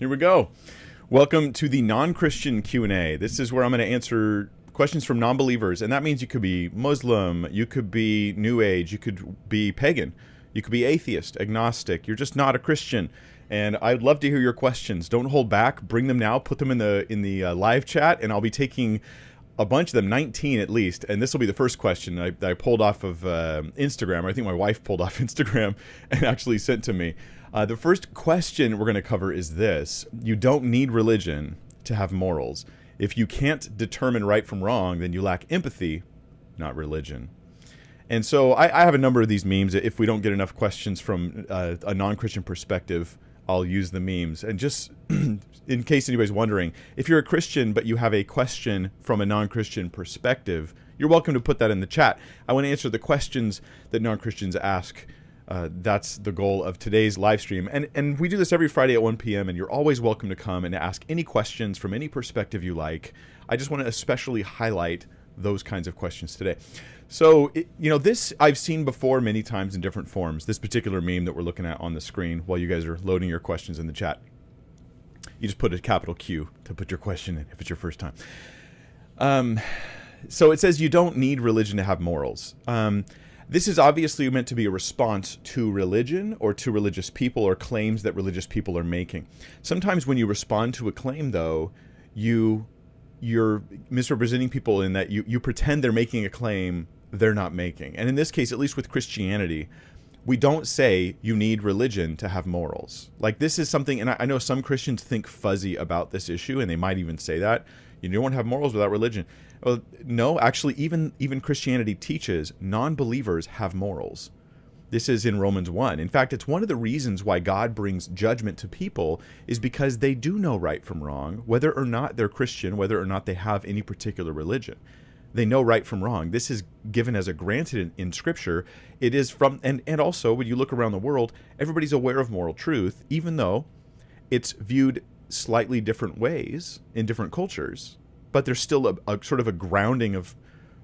Here we go. Welcome to the non-Christian Q&A. This is where I'm going to answer questions from non-believers, and that means you could be Muslim, you could be New Age, you could be pagan, you could be atheist, agnostic. You're just not a Christian. And I'd love to hear your questions. Don't hold back. Bring them now. Put them in the in the uh, live chat, and I'll be taking a bunch of them, 19 at least. And this will be the first question I, I pulled off of uh, Instagram. I think my wife pulled off Instagram and actually sent to me. Uh, the first question we're going to cover is this You don't need religion to have morals. If you can't determine right from wrong, then you lack empathy, not religion. And so I, I have a number of these memes. If we don't get enough questions from uh, a non Christian perspective, I'll use the memes. And just in case anybody's wondering, if you're a Christian but you have a question from a non Christian perspective, you're welcome to put that in the chat. I want to answer the questions that non Christians ask uh, that's the goal of today's live stream. And, and we do this every Friday at 1 p.m., and you're always welcome to come and ask any questions from any perspective you like. I just want to especially highlight those kinds of questions today. So, it, you know, this I've seen before many times in different forms. This particular meme that we're looking at on the screen while you guys are loading your questions in the chat. You just put a capital Q to put your question in if it's your first time. Um, so it says you don't need religion to have morals. Um, this is obviously meant to be a response to religion or to religious people or claims that religious people are making. Sometimes when you respond to a claim though, you you're misrepresenting people in that you, you pretend they're making a claim they're not making. And in this case, at least with Christianity, we don't say you need religion to have morals. Like this is something, and I, I know some Christians think fuzzy about this issue, and they might even say that you don't have morals without religion. Well, no, actually, even even Christianity teaches non-believers have morals. This is in Romans 1. In fact, it's one of the reasons why God brings judgment to people is because they do know right from wrong, whether or not they're Christian, whether or not they have any particular religion. They know right from wrong. This is given as a granted in, in Scripture. It is from, and, and also when you look around the world, everybody's aware of moral truth, even though it's viewed slightly different ways in different cultures but there's still a, a sort of a grounding of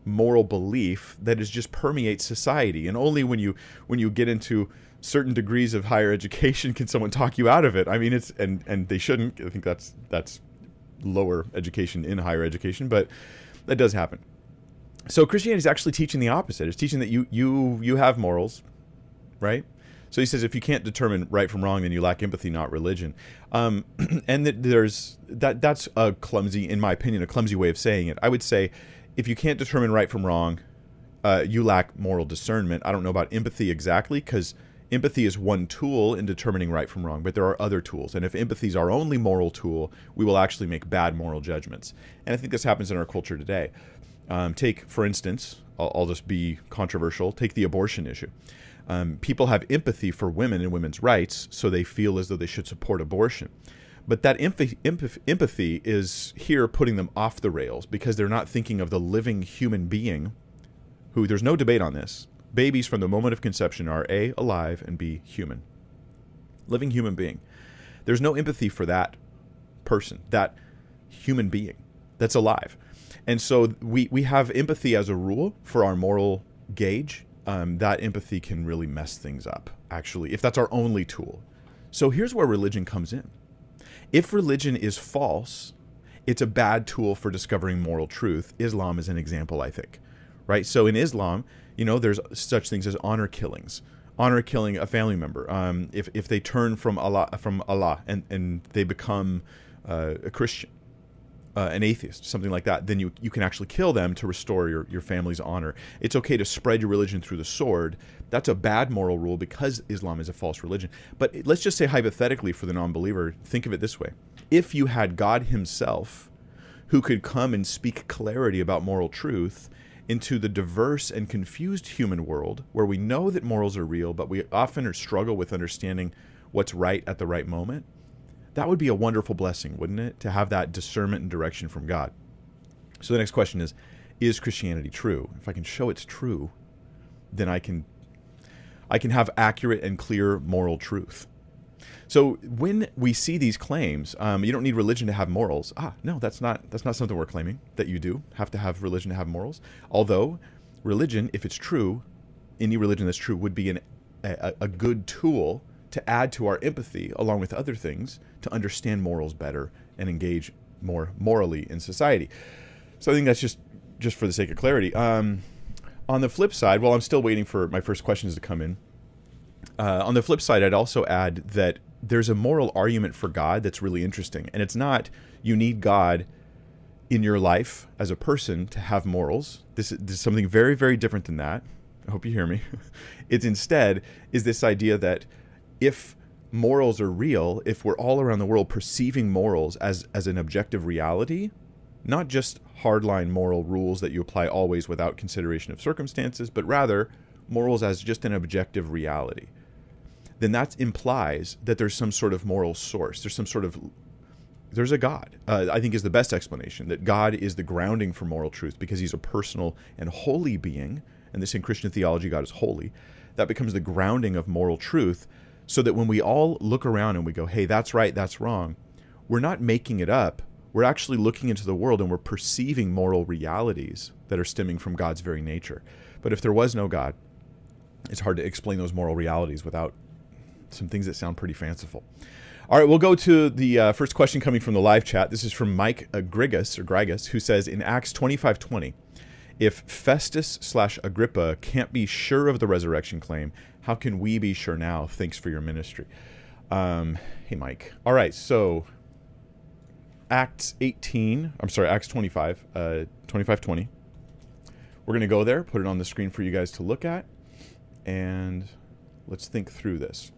moral belief that is just permeates society. And only when you when you get into certain degrees of higher education can someone talk you out of it. I mean it's and and they shouldn't. I think that's that's lower education in higher education but that does happen. So christianity is actually teaching the opposite. It's teaching that you you you have morals right so he says, if you can't determine right from wrong, then you lack empathy, not religion. Um, and that there's that that's a clumsy, in my opinion, a clumsy way of saying it. I would say, if you can't determine right from wrong, uh, you lack moral discernment. I don't know about empathy exactly, because empathy is one tool in determining right from wrong, but there are other tools. And if empathy is our only moral tool, we will actually make bad moral judgments. And I think this happens in our culture today. Um, take, for instance, I'll, I'll just be controversial. Take the abortion issue. Um, people have empathy for women and women's rights, so they feel as though they should support abortion. But that empathy, empathy is here putting them off the rails because they're not thinking of the living human being who, there's no debate on this. Babies from the moment of conception are A, alive, and B, human. Living human being. There's no empathy for that person, that human being that's alive. And so we, we have empathy as a rule for our moral gauge um, that empathy can really mess things up, actually, if that's our only tool. So here's where religion comes in. If religion is false, it's a bad tool for discovering moral truth. Islam is an example, I think. Right? So in Islam, you know, there's such things as honor killings. Honor killing a family member. Um, if, if they turn from Allah from Allah and, and they become uh, a Christian, uh, an atheist, something like that, then you, you can actually kill them to restore your, your family's honor. It's okay to spread your religion through the sword. That's a bad moral rule because Islam is a false religion. But let's just say, hypothetically, for the non believer, think of it this way if you had God Himself who could come and speak clarity about moral truth into the diverse and confused human world where we know that morals are real, but we often struggle with understanding what's right at the right moment that would be a wonderful blessing, wouldn't it? To have that discernment and direction from God. So the next question is Is Christianity true? If I can show it's true, then I can. I can have accurate and clear moral truth. So when we see these claims, um, you don't need religion to have morals. Ah, no, that's not that's not something we're claiming that you do have to have religion to have morals. Although religion, if it's true, any religion that's true would be an, a, a good tool to add to our empathy, along with other things, to understand morals better and engage more morally in society. So I think that's just just for the sake of clarity. Um, on the flip side, while I'm still waiting for my first questions to come in, uh, on the flip side, I'd also add that there's a moral argument for God that's really interesting, and it's not you need God in your life as a person to have morals. This, this is something very, very different than that. I hope you hear me. it's instead is this idea that if morals are real, if we're all around the world perceiving morals as as an objective reality, not just hardline moral rules that you apply always without consideration of circumstances, but rather morals as just an objective reality, then that implies that there's some sort of moral source. There's some sort of there's a God. Uh, I think is the best explanation that God is the grounding for moral truth because He's a personal and holy being, and this in Christian theology, God is holy. That becomes the grounding of moral truth, so that when we all look around and we go, "Hey, that's right, that's wrong," we're not making it up. We're actually looking into the world and we're perceiving moral realities that are stemming from God's very nature. But if there was no God, it's hard to explain those moral realities without some things that sound pretty fanciful. All right, we'll go to the uh, first question coming from the live chat. This is from Mike uh, Grigus or Grigus, who says in Acts twenty five twenty, if Festus slash Agrippa can't be sure of the resurrection claim, how can we be sure now? Thanks for your ministry. Um, hey, Mike. All right, so Acts 18, I'm sorry, Acts 25, uh, 25 20. We're going to go there, put it on the screen for you guys to look at, and let's think through this.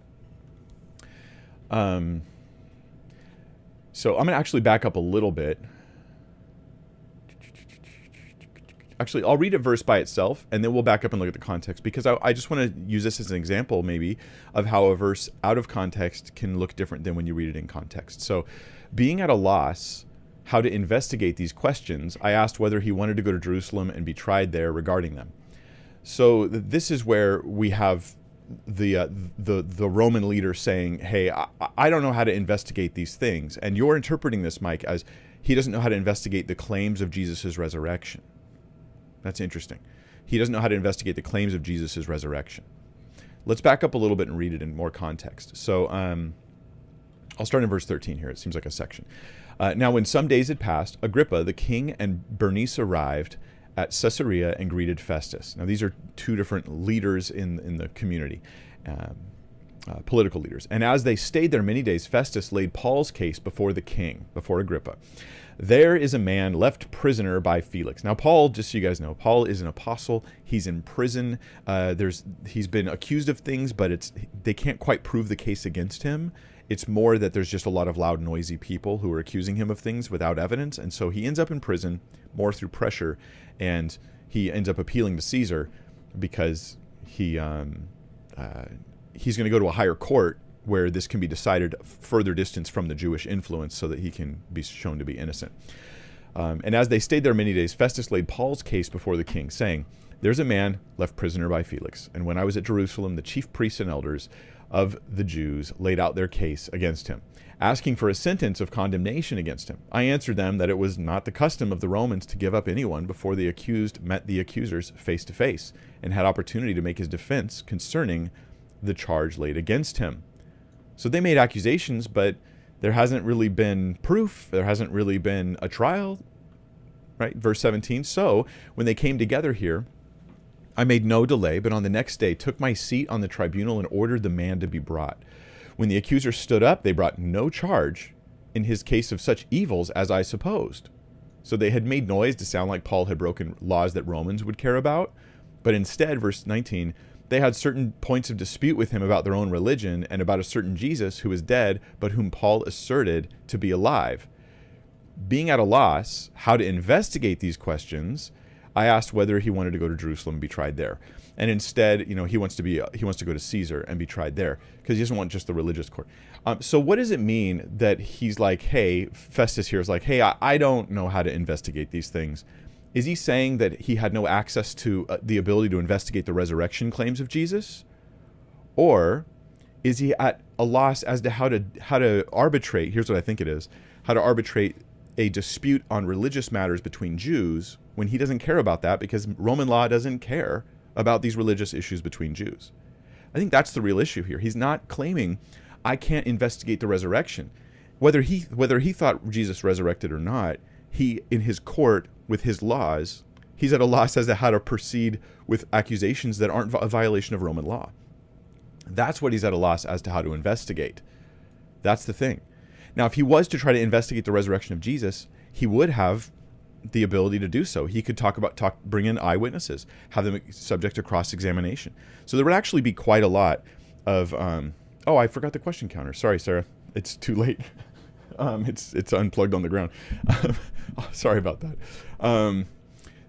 Um, so I'm going to actually back up a little bit. Actually, I'll read a verse by itself and then we'll back up and look at the context because I, I just want to use this as an example, maybe, of how a verse out of context can look different than when you read it in context. So, being at a loss how to investigate these questions, I asked whether he wanted to go to Jerusalem and be tried there regarding them. So, this is where we have the uh, the the Roman leader saying, "Hey, I, I don't know how to investigate these things," and you're interpreting this, Mike, as he doesn't know how to investigate the claims of Jesus' resurrection. That's interesting. He doesn't know how to investigate the claims of Jesus' resurrection. Let's back up a little bit and read it in more context. So, um, I'll start in verse 13 here. It seems like a section. Uh, now, when some days had passed, Agrippa, the king, and Bernice arrived at Caesarea and greeted Festus. Now, these are two different leaders in, in the community, um, uh, political leaders. And as they stayed there many days, Festus laid Paul's case before the king, before Agrippa. There is a man left prisoner by Felix. Now, Paul, just so you guys know, Paul is an apostle. He's in prison. Uh, there's he's been accused of things, but it's they can't quite prove the case against him. It's more that there's just a lot of loud, noisy people who are accusing him of things without evidence, and so he ends up in prison more through pressure and he ends up appealing to Caesar because he um, uh, he's going to go to a higher court where this can be decided further distance from the Jewish influence so that he can be shown to be innocent. Um, and as they stayed there many days, Festus laid Paul's case before the king, saying, There's a man left prisoner by Felix. And when I was at Jerusalem, the chief priests and elders of the Jews laid out their case against him asking for a sentence of condemnation against him. I answered them that it was not the custom of the Romans to give up anyone before the accused met the accusers face to face and had opportunity to make his defense concerning the charge laid against him. So they made accusations, but there hasn't really been proof. There hasn't really been a trial. Right? Verse 17. So when they came together here, I made no delay, but on the next day took my seat on the tribunal and ordered the man to be brought. When the accuser stood up, they brought no charge in his case of such evils as I supposed. So they had made noise to sound like Paul had broken laws that Romans would care about. But instead, verse 19, they had certain points of dispute with him about their own religion and about a certain Jesus who was dead, but whom Paul asserted to be alive. Being at a loss how to investigate these questions, I asked whether he wanted to go to Jerusalem and be tried there and instead, you know, he wants to be he wants to go to Caesar and be tried there because he doesn't want just the religious court. Um, so, what does it mean that he's like, hey, Festus here is like, hey, I, I don't know how to investigate these things. Is he saying that he had no access to uh, the ability to investigate the resurrection claims of Jesus, or is he at a loss as to how to how to arbitrate? Here's what I think it is: how to arbitrate a dispute on religious matters between Jews when he doesn't care about that because Roman law doesn't care about these religious issues between Jews. I think that's the real issue here. He's not claiming I can't investigate the resurrection. Whether he whether he thought Jesus resurrected or not, he in his court with his laws, he's at a loss as to how to proceed with accusations that aren't a violation of Roman law. That's what he's at a loss as to how to investigate. That's the thing. Now, if he was to try to investigate the resurrection of Jesus, he would have the ability to do so. He could talk about talk bring in eyewitnesses, have them subject to cross examination. So there would actually be quite a lot of. Um, oh, I forgot the question counter. Sorry, Sarah. It's too late. um, it's it's unplugged on the ground. oh, sorry about that. Um,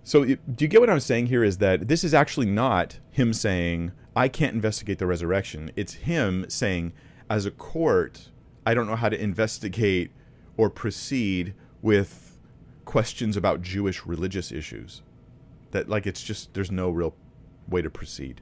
so it, do you get what I'm saying here? Is that this is actually not him saying I can't investigate the resurrection. It's him saying, as a court, I don't know how to investigate or proceed with questions about Jewish religious issues. That like it's just there's no real way to proceed.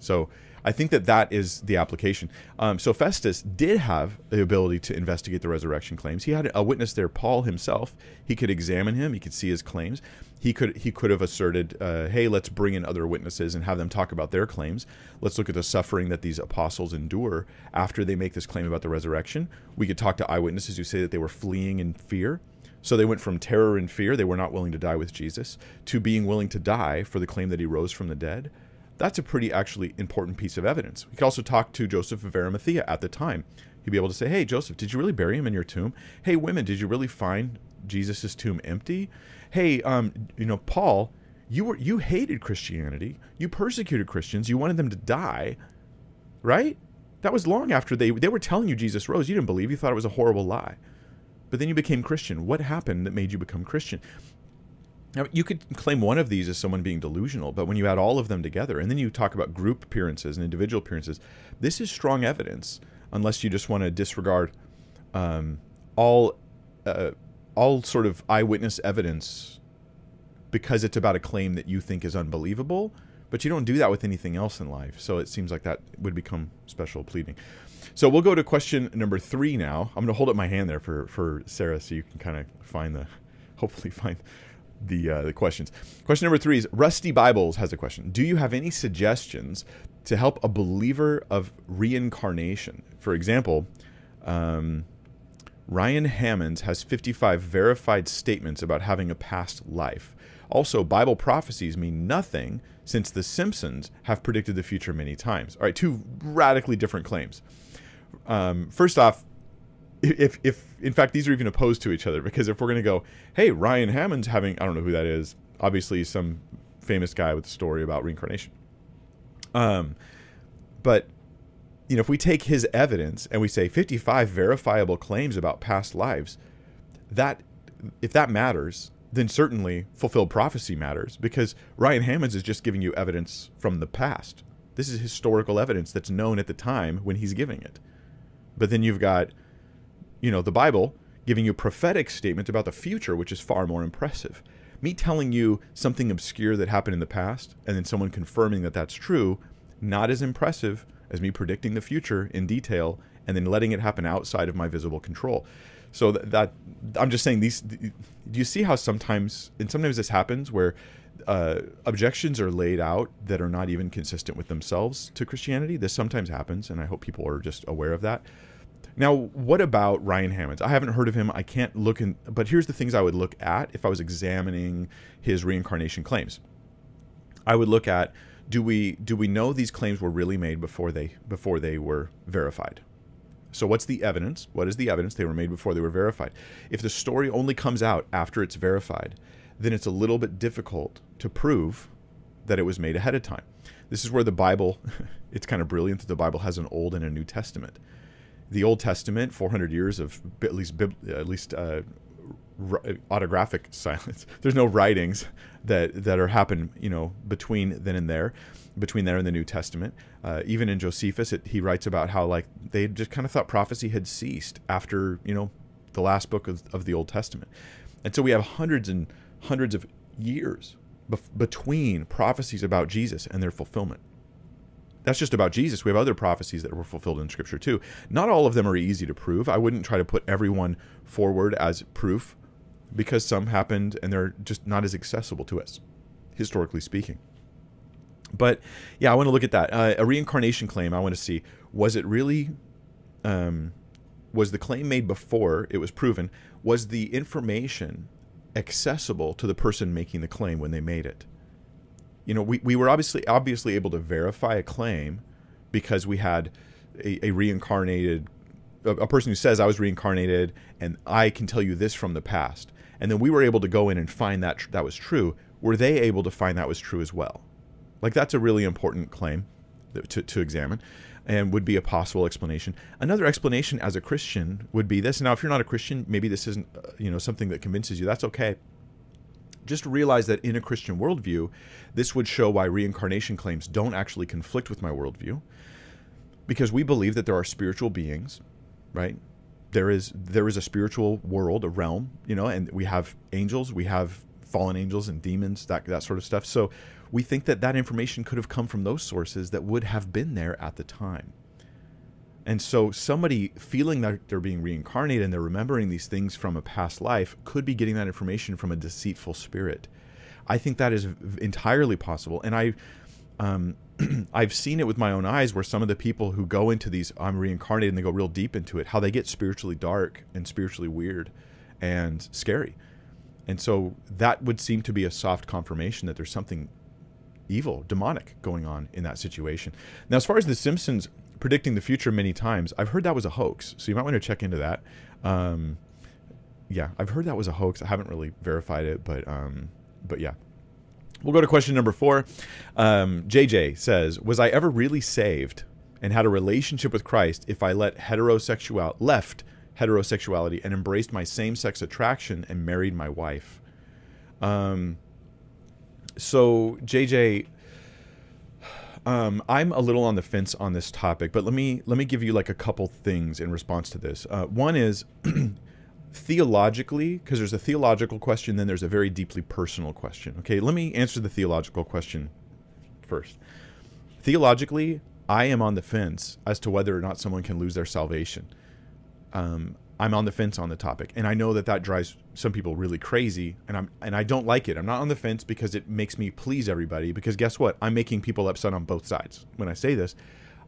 So I think that that is the application. Um, so Festus did have the ability to investigate the resurrection claims. He had a witness there, Paul himself. He could examine him. He could see his claims. He could he could have asserted, uh, "Hey, let's bring in other witnesses and have them talk about their claims. Let's look at the suffering that these apostles endure after they make this claim about the resurrection." We could talk to eyewitnesses who say that they were fleeing in fear. So they went from terror and fear, they were not willing to die with Jesus, to being willing to die for the claim that he rose from the dead. That's a pretty actually important piece of evidence. We could also talk to Joseph of Arimathea at the time. He'd be able to say, Hey, Joseph, did you really bury him in your tomb? Hey, women, did you really find Jesus' tomb empty? Hey, um, you know, Paul, you were you hated Christianity. You persecuted Christians. You wanted them to die. Right? That was long after they they were telling you Jesus rose. You didn't believe. You thought it was a horrible lie. But then you became Christian. What happened that made you become Christian? Now, you could claim one of these as someone being delusional, but when you add all of them together, and then you talk about group appearances and individual appearances, this is strong evidence, unless you just want to disregard um, all, uh, all sort of eyewitness evidence because it's about a claim that you think is unbelievable, but you don't do that with anything else in life. So it seems like that would become special pleading. So we'll go to question number three now. I'm going to hold up my hand there for, for Sarah so you can kind of find the, hopefully find the uh, the questions. Question number three is Rusty Bibles has a question. Do you have any suggestions to help a believer of reincarnation? For example, um, Ryan Hammons has 55 verified statements about having a past life. Also, Bible prophecies mean nothing since The Simpsons have predicted the future many times. All right, two radically different claims. Um, first off, if if in fact these are even opposed to each other, because if we're going to go, hey, Ryan Hammond's having, I don't know who that is, obviously some famous guy with a story about reincarnation. Um, but you know, if we take his evidence and we say 55 verifiable claims about past lives, that if that matters, then certainly fulfilled prophecy matters because Ryan Hammons is just giving you evidence from the past. This is historical evidence that's known at the time when he's giving it. But then you've got, you know, the Bible giving you prophetic statement about the future, which is far more impressive. Me telling you something obscure that happened in the past and then someone confirming that that's true, not as impressive as me predicting the future in detail and then letting it happen outside of my visible control. So that, that I'm just saying these. Do you see how sometimes and sometimes this happens where uh, objections are laid out that are not even consistent with themselves to Christianity. This sometimes happens, and I hope people are just aware of that. Now, what about Ryan Hammons? I haven't heard of him. I can't look in, but here's the things I would look at if I was examining his reincarnation claims. I would look at do we do we know these claims were really made before they before they were verified? So what's the evidence? What is the evidence they were made before they were verified? If the story only comes out after it's verified, then it's a little bit difficult to prove that it was made ahead of time. This is where the Bible, it's kind of brilliant that the Bible has an Old and a New Testament. The Old Testament, 400 years of at least at least uh, autographic silence. There's no writings that that are happen, you know, between then and there, between there and the New Testament. Uh, even in Josephus, it, he writes about how like they just kind of thought prophecy had ceased after you know the last book of, of the Old Testament, and so we have hundreds and hundreds of years between prophecies about Jesus and their fulfillment. That's just about Jesus. We have other prophecies that were fulfilled in Scripture too. Not all of them are easy to prove. I wouldn't try to put everyone forward as proof because some happened and they're just not as accessible to us, historically speaking. But yeah, I want to look at that. Uh, a reincarnation claim. I want to see was it really, um, was the claim made before it was proven? Was the information accessible to the person making the claim when they made it? You know, we, we were obviously obviously able to verify a claim because we had a, a reincarnated a, a person who says I was reincarnated and I can tell you this from the past. And then we were able to go in and find that tr- that was true. Were they able to find that was true as well? Like that's a really important claim to, to examine and would be a possible explanation. Another explanation as a Christian would be this. Now, if you're not a Christian, maybe this isn't uh, you know something that convinces you. That's okay. Just realize that in a Christian worldview, this would show why reincarnation claims don't actually conflict with my worldview, because we believe that there are spiritual beings, right? There is there is a spiritual world, a realm, you know, and we have angels, we have fallen angels and demons, that that sort of stuff. So we think that that information could have come from those sources that would have been there at the time. And so somebody feeling that they're being reincarnated and they're remembering these things from a past life could be getting that information from a deceitful spirit. I think that is entirely possible. And I, um, I've seen it with my own eyes where some of the people who go into these, I'm reincarnated, and they go real deep into it, how they get spiritually dark and spiritually weird and scary. And so that would seem to be a soft confirmation that there's something evil, demonic going on in that situation. Now, as far as The Simpsons predicting the future many times, I've heard that was a hoax. So you might want to check into that. Um, yeah, I've heard that was a hoax. I haven't really verified it, but um, but yeah. We'll go to question number four. Um, JJ says, "Was I ever really saved and had a relationship with Christ if I let heterosexual left heterosexuality and embraced my same-sex attraction and married my wife?" Um, so JJ, um, I'm a little on the fence on this topic, but let me let me give you like a couple things in response to this. Uh, one is theologically, because there's a theological question, then there's a very deeply personal question. Okay, let me answer the theological question first. Theologically, I am on the fence as to whether or not someone can lose their salvation. Um, I'm on the fence on the topic, and I know that that drives some people really crazy, and I'm and I don't like it. I'm not on the fence because it makes me please everybody. Because guess what? I'm making people upset on both sides when I say this.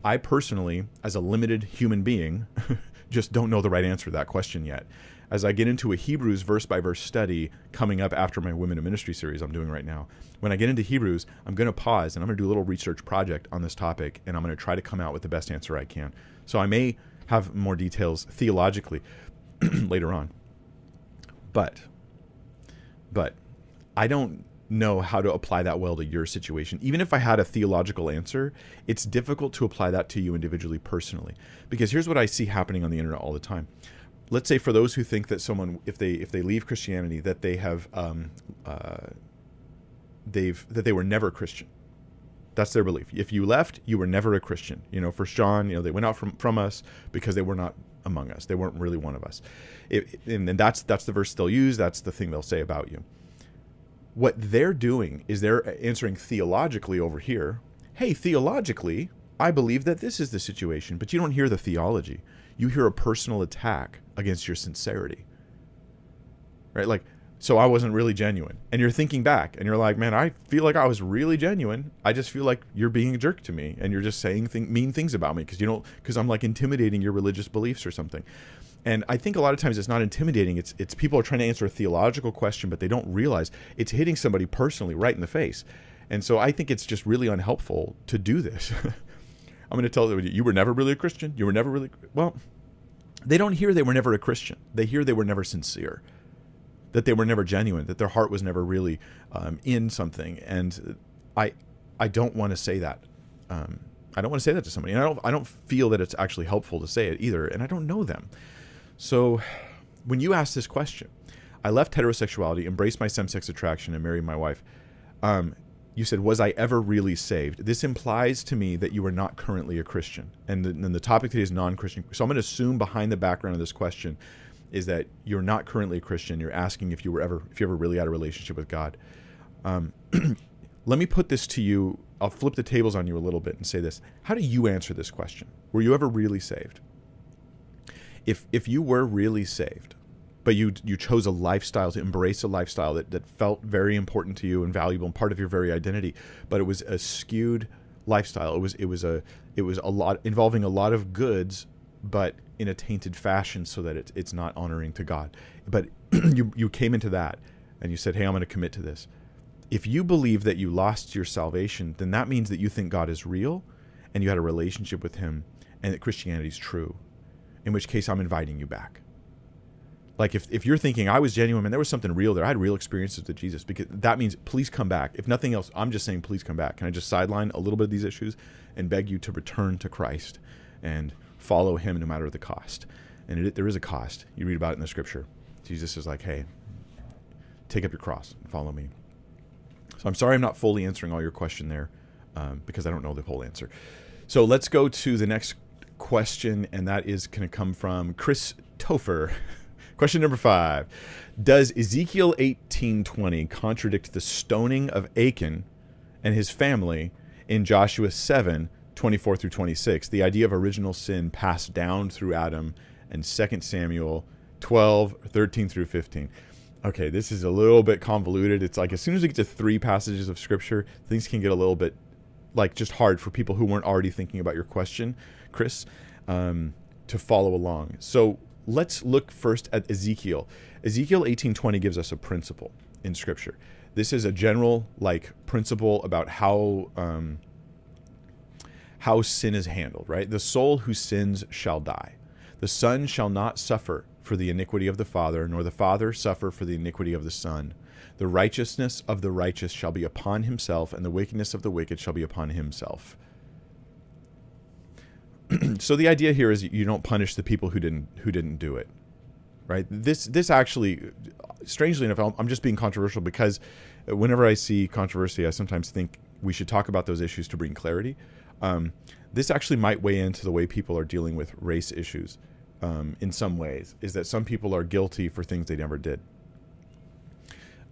I personally, as a limited human being, just don't know the right answer to that question yet. As I get into a Hebrews verse by verse study coming up after my Women in Ministry series I'm doing right now, when I get into Hebrews, I'm going to pause and I'm going to do a little research project on this topic, and I'm going to try to come out with the best answer I can. So I may have more details theologically later on. But, but I don't know how to apply that well to your situation. Even if I had a theological answer, it's difficult to apply that to you individually, personally. Because here's what I see happening on the internet all the time. Let's say for those who think that someone, if they if they leave Christianity, that they have um, uh, they've that they were never Christian. That's their belief. If you left, you were never a Christian. You know, First John, you know, they went out from, from us because they were not among us. They weren't really one of us. It, and, and that's that's the verse they'll use. That's the thing they'll say about you. What they're doing is they're answering theologically over here. Hey, theologically, I believe that this is the situation, but you don't hear the theology. You hear a personal attack against your sincerity. Right? Like so I wasn't really genuine. And you're thinking back and you're like, man, I feel like I was really genuine. I just feel like you're being a jerk to me and you're just saying th- mean things about me because you don't because I'm like intimidating your religious beliefs or something. And I think a lot of times it's not intimidating. It's it's people are trying to answer a theological question, but they don't realize it's hitting somebody personally right in the face. And so I think it's just really unhelpful to do this. I'm going to tell you, you were never really a Christian. You were never really well. They don't hear they were never a Christian. They hear they were never sincere that they were never genuine, that their heart was never really um, in something. And I, I don't want to say that. Um, I don't want to say that to somebody. And I don't, I don't feel that it's actually helpful to say it either. And I don't know them. So when you ask this question, I left heterosexuality, embraced my same-sex attraction, and married my wife. Um, you said, "Was I ever really saved?" This implies to me that you are not currently a Christian, and the, and the topic today is non-Christian. So I'm going to assume behind the background of this question is that you're not currently a Christian. You're asking if you were ever, if you ever really had a relationship with God. Um, let me put this to you. I'll flip the tables on you a little bit and say this: How do you answer this question? Were you ever really saved? If if you were really saved, but you you chose a lifestyle to embrace a lifestyle that, that felt very important to you and valuable and part of your very identity but it was a skewed lifestyle it was it was a it was a lot involving a lot of goods but in a tainted fashion so that it, it's not honoring to god but you you came into that and you said hey i'm going to commit to this if you believe that you lost your salvation then that means that you think god is real and you had a relationship with him and that christianity is true in which case i'm inviting you back like if, if you're thinking I was genuine and there was something real there, I had real experiences with Jesus because that means please come back. If nothing else, I'm just saying please come back. Can I just sideline a little bit of these issues and beg you to return to Christ and follow Him no matter the cost? And it, there is a cost. You read about it in the Scripture. Jesus is like, hey, take up your cross and follow me. So I'm sorry I'm not fully answering all your question there um, because I don't know the whole answer. So let's go to the next question, and that is going to come from Chris Topher. Question number five: Does Ezekiel eighteen twenty contradict the stoning of Achan and his family in Joshua seven twenty four through twenty six? The idea of original sin passed down through Adam and Second Samuel 12, 13 through fifteen. Okay, this is a little bit convoluted. It's like as soon as we get to three passages of scripture, things can get a little bit like just hard for people who weren't already thinking about your question, Chris, um, to follow along. So let's look first at Ezekiel. Ezekiel 18:20 gives us a principle in Scripture. This is a general like principle about how um, how sin is handled. Right, the soul who sins shall die. The son shall not suffer for the iniquity of the father, nor the father suffer for the iniquity of the son. The righteousness of the righteous shall be upon himself, and the wickedness of the wicked shall be upon himself. so the idea here is you don't punish the people who didn't who didn't do it, right? This this actually, strangely enough, I'm just being controversial because whenever I see controversy, I sometimes think we should talk about those issues to bring clarity. Um, this actually might weigh into the way people are dealing with race issues um, in some ways. Is that some people are guilty for things they never did.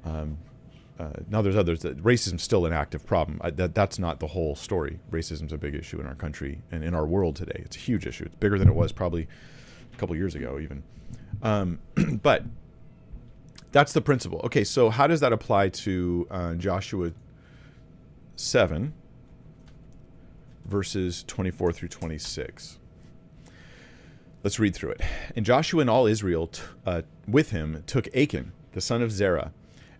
Um, uh, now there's others that racism's still an active problem. I, that that's not the whole story. Racism's a big issue in our country and in our world today. It's a huge issue. It's bigger than it was probably a couple years ago, even. Um, but that's the principle. Okay, so how does that apply to uh, Joshua seven, verses twenty-four through twenty-six? Let's read through it. And Joshua and all Israel t- uh, with him took Achan, the son of Zerah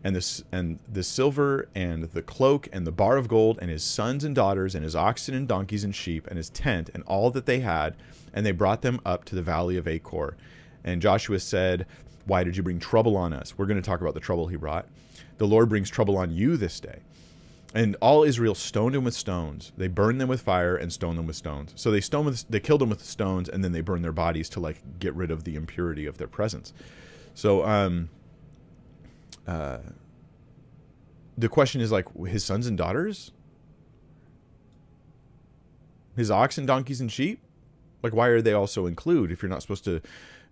and the, and the silver and the cloak and the bar of gold and his sons and daughters and his oxen and donkeys and sheep and his tent and all that they had and they brought them up to the valley of Achor and Joshua said why did you bring trouble on us we're going to talk about the trouble he brought the Lord brings trouble on you this day and all Israel stoned him with stones. They burned them with fire and stoned them with stones. So they stoned with, they killed them with stones, and then they burned their bodies to like get rid of the impurity of their presence. So um, uh, the question is like his sons and daughters, his oxen, donkeys, and sheep. Like, why are they also include if you're not supposed to,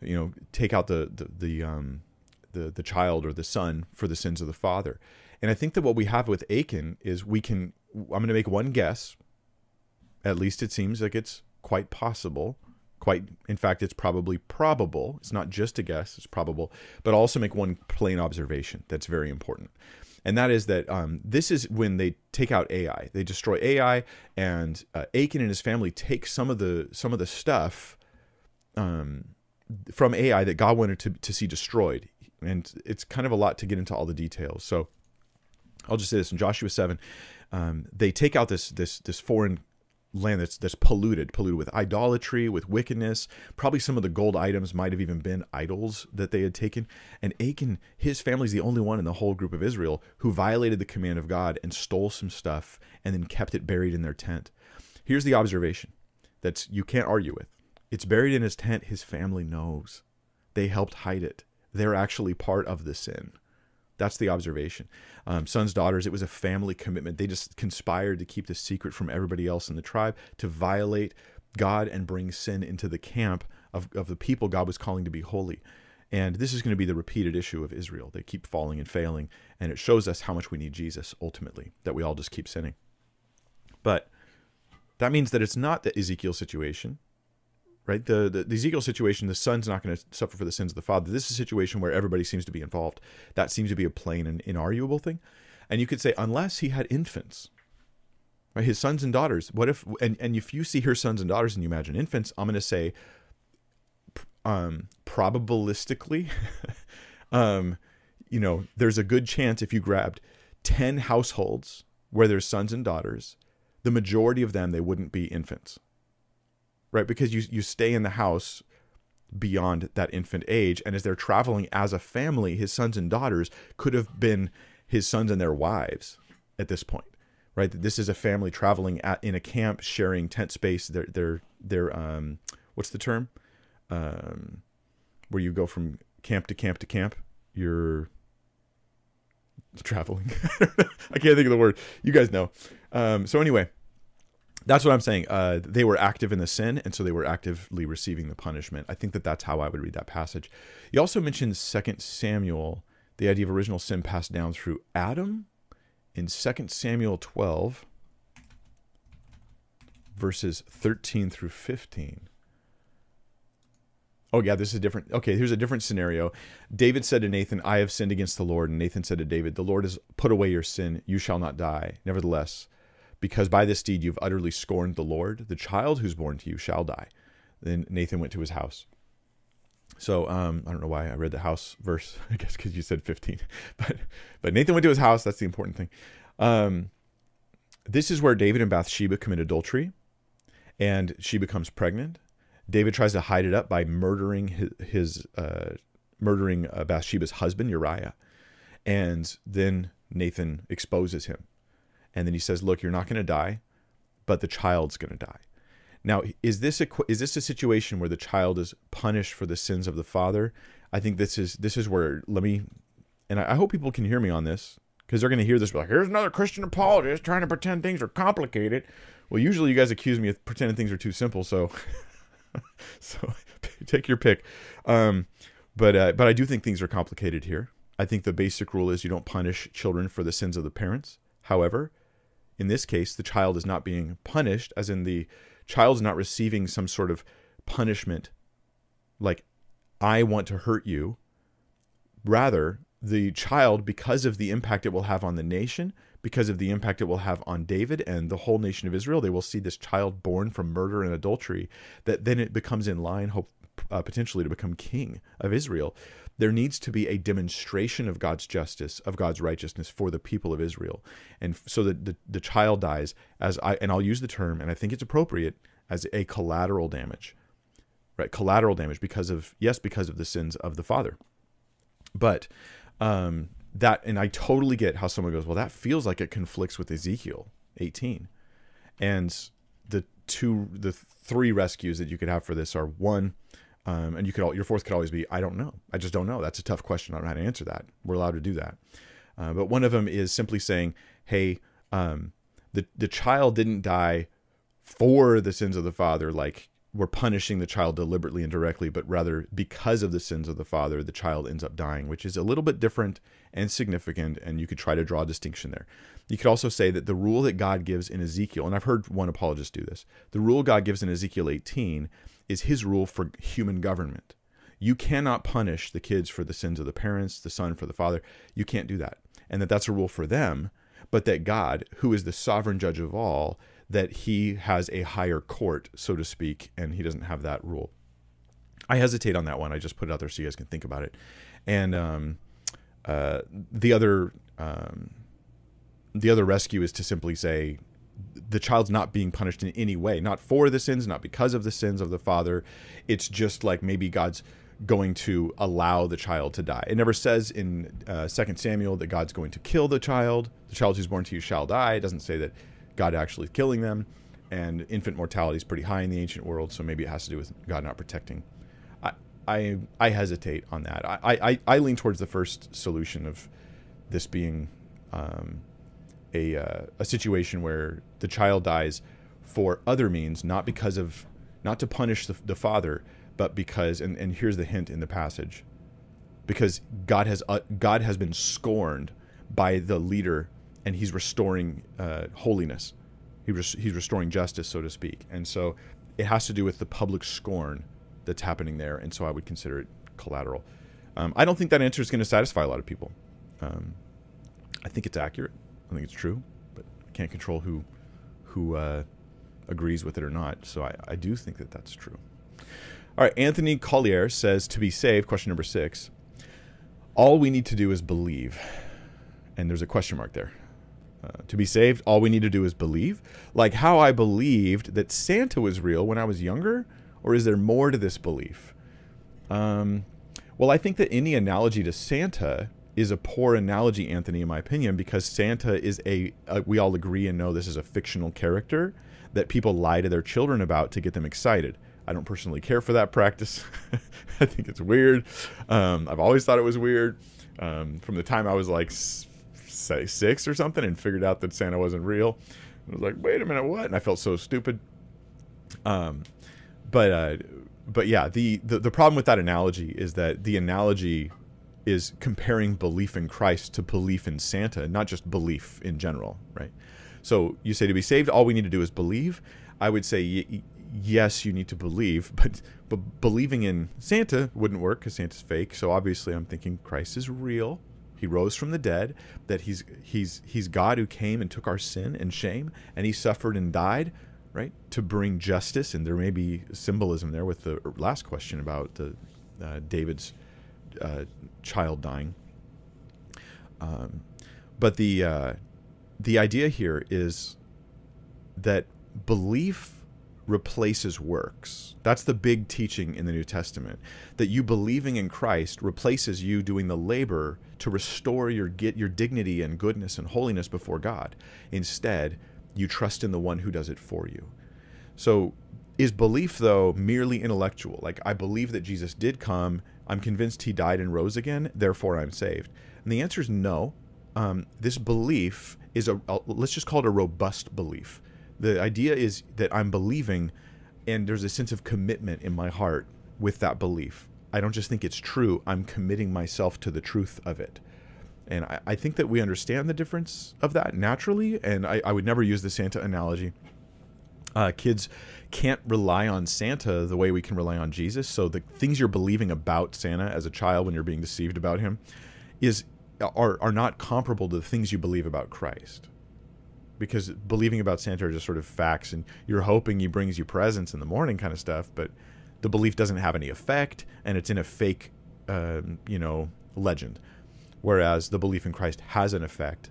you know, take out the the the um, the the child or the son for the sins of the father? And I think that what we have with Achan is we can. I'm going to make one guess. At least it seems like it's quite possible quite in fact it's probably probable. It's not just a guess it's probable. But I'll also make one plain observation that's very important. And that is that um, this is when they take out ai they destroy ai and uh, achan and his family take some of the some of the stuff um, from ai that god wanted to, to see destroyed. And it's kind of a lot to get into all the details. So i'll just say this in joshua 7 um, they take out this this this foreign land that's that's polluted, polluted with idolatry, with wickedness. Probably some of the gold items might have even been idols that they had taken. And Achan, his family's the only one in the whole group of Israel who violated the command of God and stole some stuff and then kept it buried in their tent. Here's the observation that you can't argue with. It's buried in his tent. His family knows. They helped hide it. They're actually part of the sin. That's the observation. Um, sons, daughters, it was a family commitment. They just conspired to keep the secret from everybody else in the tribe, to violate God and bring sin into the camp of, of the people God was calling to be holy. And this is going to be the repeated issue of Israel. They keep falling and failing. And it shows us how much we need Jesus ultimately, that we all just keep sinning. But that means that it's not the Ezekiel situation right? The, the, the Ezekiel situation, the son's not going to suffer for the sins of the father. This is a situation where everybody seems to be involved. That seems to be a plain and inarguable thing. And you could say, unless he had infants, right? His sons and daughters. What if, and, and if you see her sons and daughters and you imagine infants, I'm going to say, um, probabilistically, um, you know, there's a good chance if you grabbed 10 households where there's sons and daughters, the majority of them, they wouldn't be infants right? Because you you stay in the house beyond that infant age, and as they're traveling as a family, his sons and daughters could have been his sons and their wives at this point, right? This is a family traveling at, in a camp, sharing tent space. They're they're they're um, what's the term? Um, where you go from camp to camp to camp. You're traveling. I can't think of the word. You guys know. Um, so anyway, that's what I'm saying. Uh, they were active in the sin, and so they were actively receiving the punishment. I think that that's how I would read that passage. You also mentioned Second Samuel, the idea of original sin passed down through Adam in Second Samuel 12, verses 13 through 15. Oh, yeah, this is a different. Okay, here's a different scenario. David said to Nathan, I have sinned against the Lord. And Nathan said to David, The Lord has put away your sin. You shall not die. Nevertheless, because by this deed you've utterly scorned the Lord. The child who's born to you shall die. Then Nathan went to his house. So um, I don't know why I read the house verse. I guess because you said 15. But but Nathan went to his house. That's the important thing. Um, this is where David and Bathsheba commit adultery, and she becomes pregnant. David tries to hide it up by murdering his, his uh, murdering uh, Bathsheba's husband Uriah, and then Nathan exposes him and then he says, "Look, you're not going to die, but the child's going to die." Now, is this a is this a situation where the child is punished for the sins of the father? I think this is this is where let me, and I, hope people can hear me on this because they're going to hear this like, "Here's another Christian apologist trying to pretend things are complicated." Well, usually you guys accuse me of pretending things are too simple, so so take your pick. Um, but uh, but I do think things are complicated here. I think the basic rule is you don't punish children for the sins of the parents. However, in this case, the child is not being punished, as in the child's not receiving some sort of punishment like, I want to hurt you. Rather, the child, because of the impact it will have on the nation, because of the impact it will have on David and the whole nation of Israel, they will see this child born from murder and adultery, that then it becomes in line, hope, uh, potentially to become king of Israel there needs to be a demonstration of God's justice, of God's righteousness for the people of Israel. And so that the, the child dies as I, and I'll use the term, and I think it's appropriate, as a collateral damage, right? Collateral damage because of, yes, because of the sins of the father. But um, that, and I totally get how someone goes, well, that feels like it conflicts with Ezekiel 18. And the two, the three rescues that you could have for this are one, um, and you could all, your fourth could always be, I don't know. I just don't know. That's a tough question. I don't know how to answer that. We're allowed to do that. Uh, but one of them is simply saying, hey, um, the, the child didn't die for the sins of the father, like we're punishing the child deliberately and directly, but rather because of the sins of the father, the child ends up dying, which is a little bit different and significant. And you could try to draw a distinction there. You could also say that the rule that God gives in Ezekiel, and I've heard one apologist do this, the rule God gives in Ezekiel 18 is his rule for human government. You cannot punish the kids for the sins of the parents, the son for the father. You can't do that. And that that's a rule for them, but that God, who is the sovereign judge of all, that he has a higher court, so to speak, and he doesn't have that rule. I hesitate on that one. I just put it out there so you guys can think about it. And um, uh, the other um, the other rescue is to simply say the child's not being punished in any way, not for the sins, not because of the sins of the father. It's just like maybe God's going to allow the child to die. It never says in uh, 2 Samuel that God's going to kill the child. The child who's born to you shall die. It doesn't say that God actually killing them. And infant mortality is pretty high in the ancient world, so maybe it has to do with God not protecting. I I, I hesitate on that. I, I, I lean towards the first solution of this being um, a uh, a situation where the child dies for other means, not because of not to punish the, the father, but because and, and here's the hint in the passage, because God has uh, God has been scorned by the leader, and He's restoring uh, holiness. He res- he's restoring justice, so to speak. And so, it has to do with the public scorn that's happening there, and so I would consider it collateral. Um, I don't think that answer is going to satisfy a lot of people. Um, I think it's accurate. I think it's true, but I can't control who who uh, agrees with it or not. So I, I do think that that's true. All right, Anthony Collier says to be saved. Question number six. All we need to do is believe, and there's a question mark there. Uh, to be saved, all we need to do is believe. Like how I believed that Santa was real when I was younger, or is there more to this belief? Um, well, I think that any analogy to Santa is a poor analogy, Anthony, in my opinion, because Santa is a, a, we all agree and know this is a fictional character that people lie to their children about to get them excited. I don't personally care for that practice. I think it's weird. Um, I've always thought it was weird. Um, from the time I was like, say, six or something and figured out that Santa wasn't real. I was like, wait a minute, what? And I felt so stupid. Um, but, uh, but yeah, the, the, the problem with that analogy is that the analogy is comparing belief in Christ to belief in Santa, not just belief in general, right? So you say to be saved, all we need to do is believe. I would say yes, you need to believe, but but believing in Santa wouldn't work because Santa's fake. So obviously, I'm thinking Christ is real. He rose from the dead. That he's he's he's God who came and took our sin and shame, and he suffered and died, right, to bring justice. And there may be symbolism there with the last question about the uh, David's uh, child dying. Um, but the uh, the idea here is that belief replaces works. That's the big teaching in the New Testament. That you believing in Christ replaces you doing the labor to restore your get your dignity and goodness and holiness before God. Instead, you trust in the one who does it for you. So is belief though merely intellectual? Like I believe that Jesus did come, I'm convinced he died and rose again, therefore I'm saved. And the answer is no. Um, this belief is a, a let's just call it a robust belief the idea is that I'm believing and there's a sense of commitment in my heart with that belief. I don't just think it's true, I'm committing myself to the truth of it. And I, I think that we understand the difference of that naturally. And I, I would never use the Santa analogy. Uh, kids can't rely on Santa the way we can rely on Jesus. So the things you're believing about Santa as a child when you're being deceived about him is are, are not comparable to the things you believe about Christ because believing about Santa are just sort of facts, and you're hoping he brings you presents in the morning, kind of stuff. But the belief doesn't have any effect, and it's in a fake, um, you know, legend. Whereas the belief in Christ has an effect,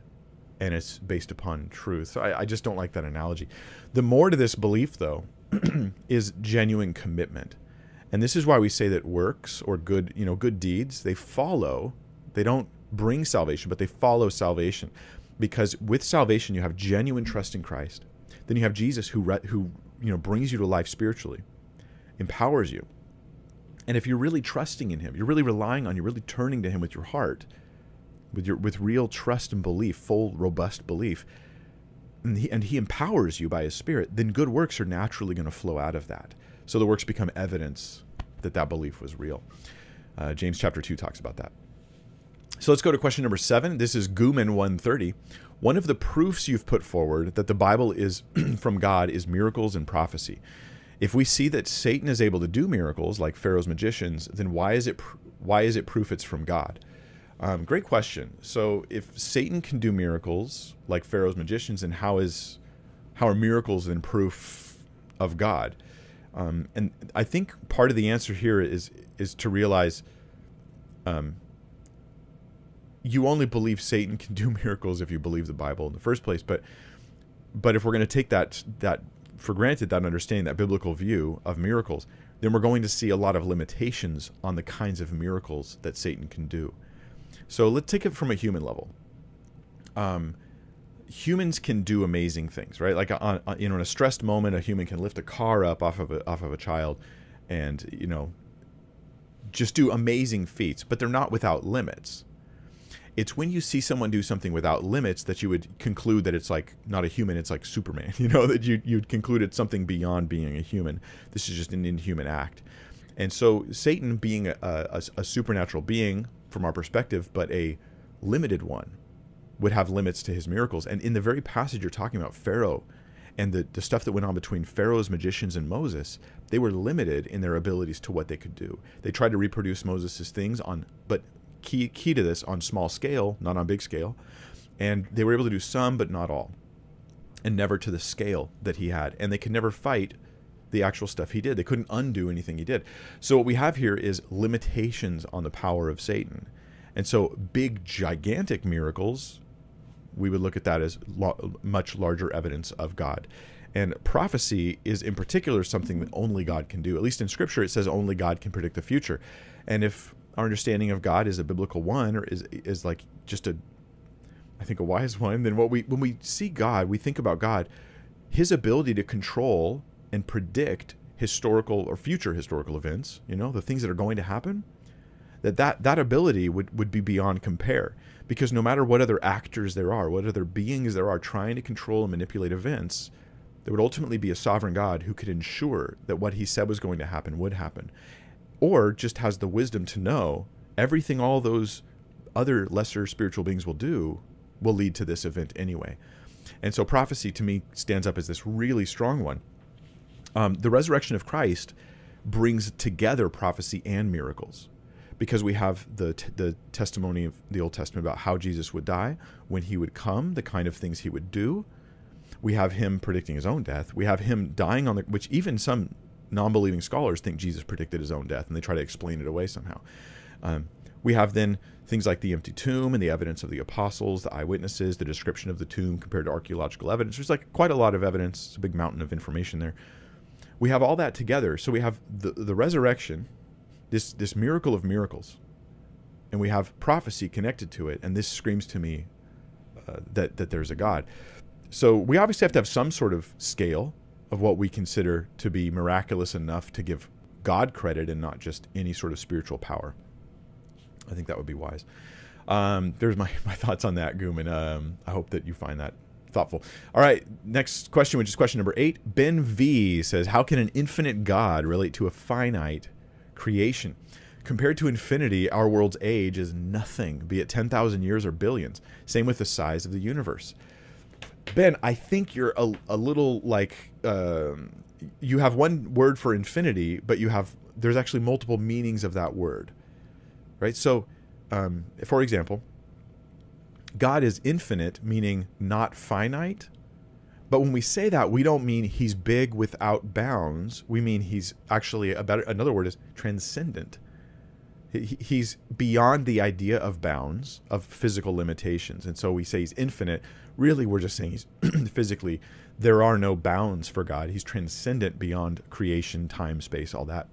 and it's based upon truth. So I, I just don't like that analogy. The more to this belief, though, is genuine commitment, and this is why we say that works or good, you know, good deeds they follow. They don't bring salvation, but they follow salvation because with salvation you have genuine trust in Christ. Then you have Jesus who who you know brings you to life spiritually, empowers you. And if you're really trusting in him, you're really relying on, you're really turning to him with your heart, with your with real trust and belief, full robust belief, and he, and he empowers you by his spirit, then good works are naturally going to flow out of that. So the works become evidence that that belief was real. Uh, James chapter 2 talks about that. So let's go to question number seven. This is Gooman 130. One of the proofs you've put forward that the Bible is from God is miracles and prophecy. If we see that Satan is able to do miracles like Pharaoh's magicians, then why is it why is it proof it's from God? Um, great question. So if Satan can do miracles like Pharaoh's magicians, then how is how are miracles then proof of God? Um, and I think part of the answer here is is to realize um, you only believe Satan can do miracles if you believe the Bible in the first place. But but if we're going to take that that for granted, that understanding, that biblical view of miracles, then we're going to see a lot of limitations on the kinds of miracles that Satan can do. So let's take it from a human level. Um, humans can do amazing things, right? Like on, on, you know, in a stressed moment, a human can lift a car up off of a, off of a child, and you know, just do amazing feats. But they're not without limits it's when you see someone do something without limits that you would conclude that it's like not a human it's like superman you know that you, you'd conclude it's something beyond being a human this is just an inhuman act and so satan being a, a, a supernatural being from our perspective but a limited one would have limits to his miracles. And in the very passage you're talking about pharaoh And the, the stuff that went on between Pharaoh's magicians and Moses, they were limited in their abilities to what they could do. They tried to reproduce Moses' things on, but key key to this on small scale, not on big scale, and they were able to do some but not all, and never to the scale that he had, and they could never fight the actual stuff he did. They couldn't undo anything he did. So what we have here is limitations on the power of Satan, and so big gigantic miracles, we would look at that as much larger evidence of God. And prophecy is, in particular, something that only God can do. At least in Scripture, it says only God can predict the future. And if our understanding of God is a biblical one, or is is like just a, I think a wise one, then what we when we see God, we think about God, His ability to control and predict historical or future historical events. You know, the things that are going to happen. That that that ability would would be beyond compare because no matter what other actors there are, what other beings there are trying to control and manipulate events there would ultimately be a sovereign God who could ensure that what he said was going to happen would happen, or just has the wisdom to know everything all those other lesser spiritual beings will do will lead to this event anyway. And so prophecy to me stands up as this really strong one. Um, the resurrection of Christ brings together prophecy and miracles because we have the t- the testimony of the Old Testament about how Jesus would die, when he would come, the kind of things he would do, we have him predicting his own death. We have him dying on the, which even some non-believing scholars think Jesus predicted his own death, and they try to explain it away somehow. Um, we have then things like the empty tomb and the evidence of the apostles, the eyewitnesses, the description of the tomb compared to archaeological evidence. There's like quite a lot of evidence. It's a big mountain of information there. We have all that together. So we have the the resurrection, this this miracle of miracles, and we have prophecy connected to it. And this screams to me uh, that that there's a God. So we obviously have to have some sort of scale of what we consider to be miraculous enough to give God credit and not just any sort of spiritual power. I think that would be wise. Um, there's my, my thoughts on that, Gooman. Um, I hope that you find that thoughtful. All right, next question, which is question number eight. Ben V says, How can an infinite God relate to a finite creation? Compared to infinity, our world's age is nothing, be it 10,000 years or billions. Same with the size of the universe. Ben, I think you're a, a little like um, you have one word for infinity, but you have there's actually multiple meanings of that word, right? So, um, for example, God is infinite, meaning not finite. But when we say that, we don't mean he's big without bounds. We mean he's actually a better another word is transcendent. He's beyond the idea of bounds, of physical limitations. And so we say he's infinite really we're just saying he's physically there are no bounds for God. He's transcendent beyond creation, time, space, all that.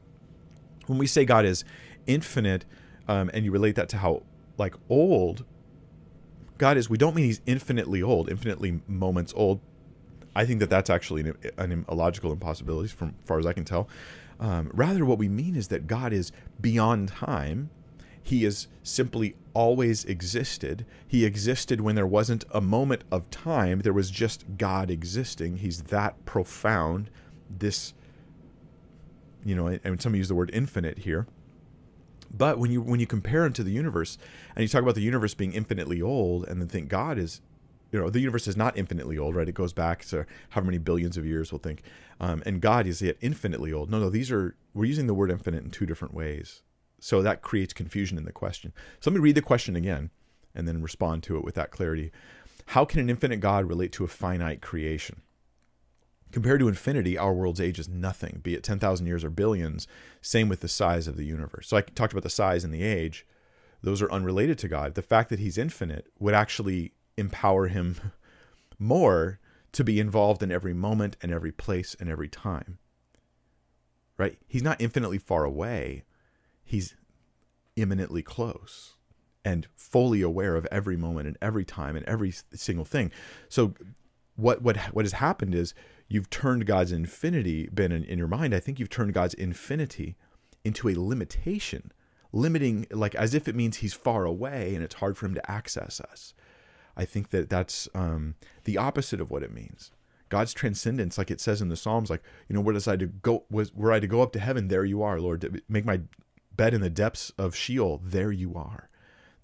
When we say God is infinite, um, and you relate that to how like old God is, we don't mean He's infinitely old, infinitely moments old. I think that that's actually an, an illogical impossibility, from far as I can tell. Um, rather, what we mean is that God is beyond time he has simply always existed. He existed when there wasn't a moment of time, there was just God existing. He's that profound. This, you know, and some use the word infinite here. But when you when you compare them to the universe, and you talk about the universe being infinitely old, and then think God is, you know, the universe is not infinitely old, right? It goes back to however many billions of years we'll think, um, and God is yet infinitely old. No, no, these are we're using the word infinite in two different ways. So that creates confusion in the question. So let me read the question again and then respond to it with that clarity. How can an infinite God relate to a finite creation? Compared to infinity, our world's age is nothing, be it 10,000 years or billions. Same with the size of the universe. So I talked about the size and the age. Those are unrelated to God. The fact that he's infinite would actually empower him more to be involved in every moment and every place and every time. Right? He's not infinitely far away, he's immanently close and fully aware of every moment and every time and every single thing. So what what what has happened is you've turned God's infinity, Ben, in, in your mind. I think you've turned God's infinity into a limitation, limiting like as if it means He's far away and it's hard for Him to access us. I think that that's um, the opposite of what it means. God's transcendence, like it says in the Psalms, like you know, where I to go? Was were I to go up to heaven? There you are, Lord. Make my bed in the depths of Sheol, there you are.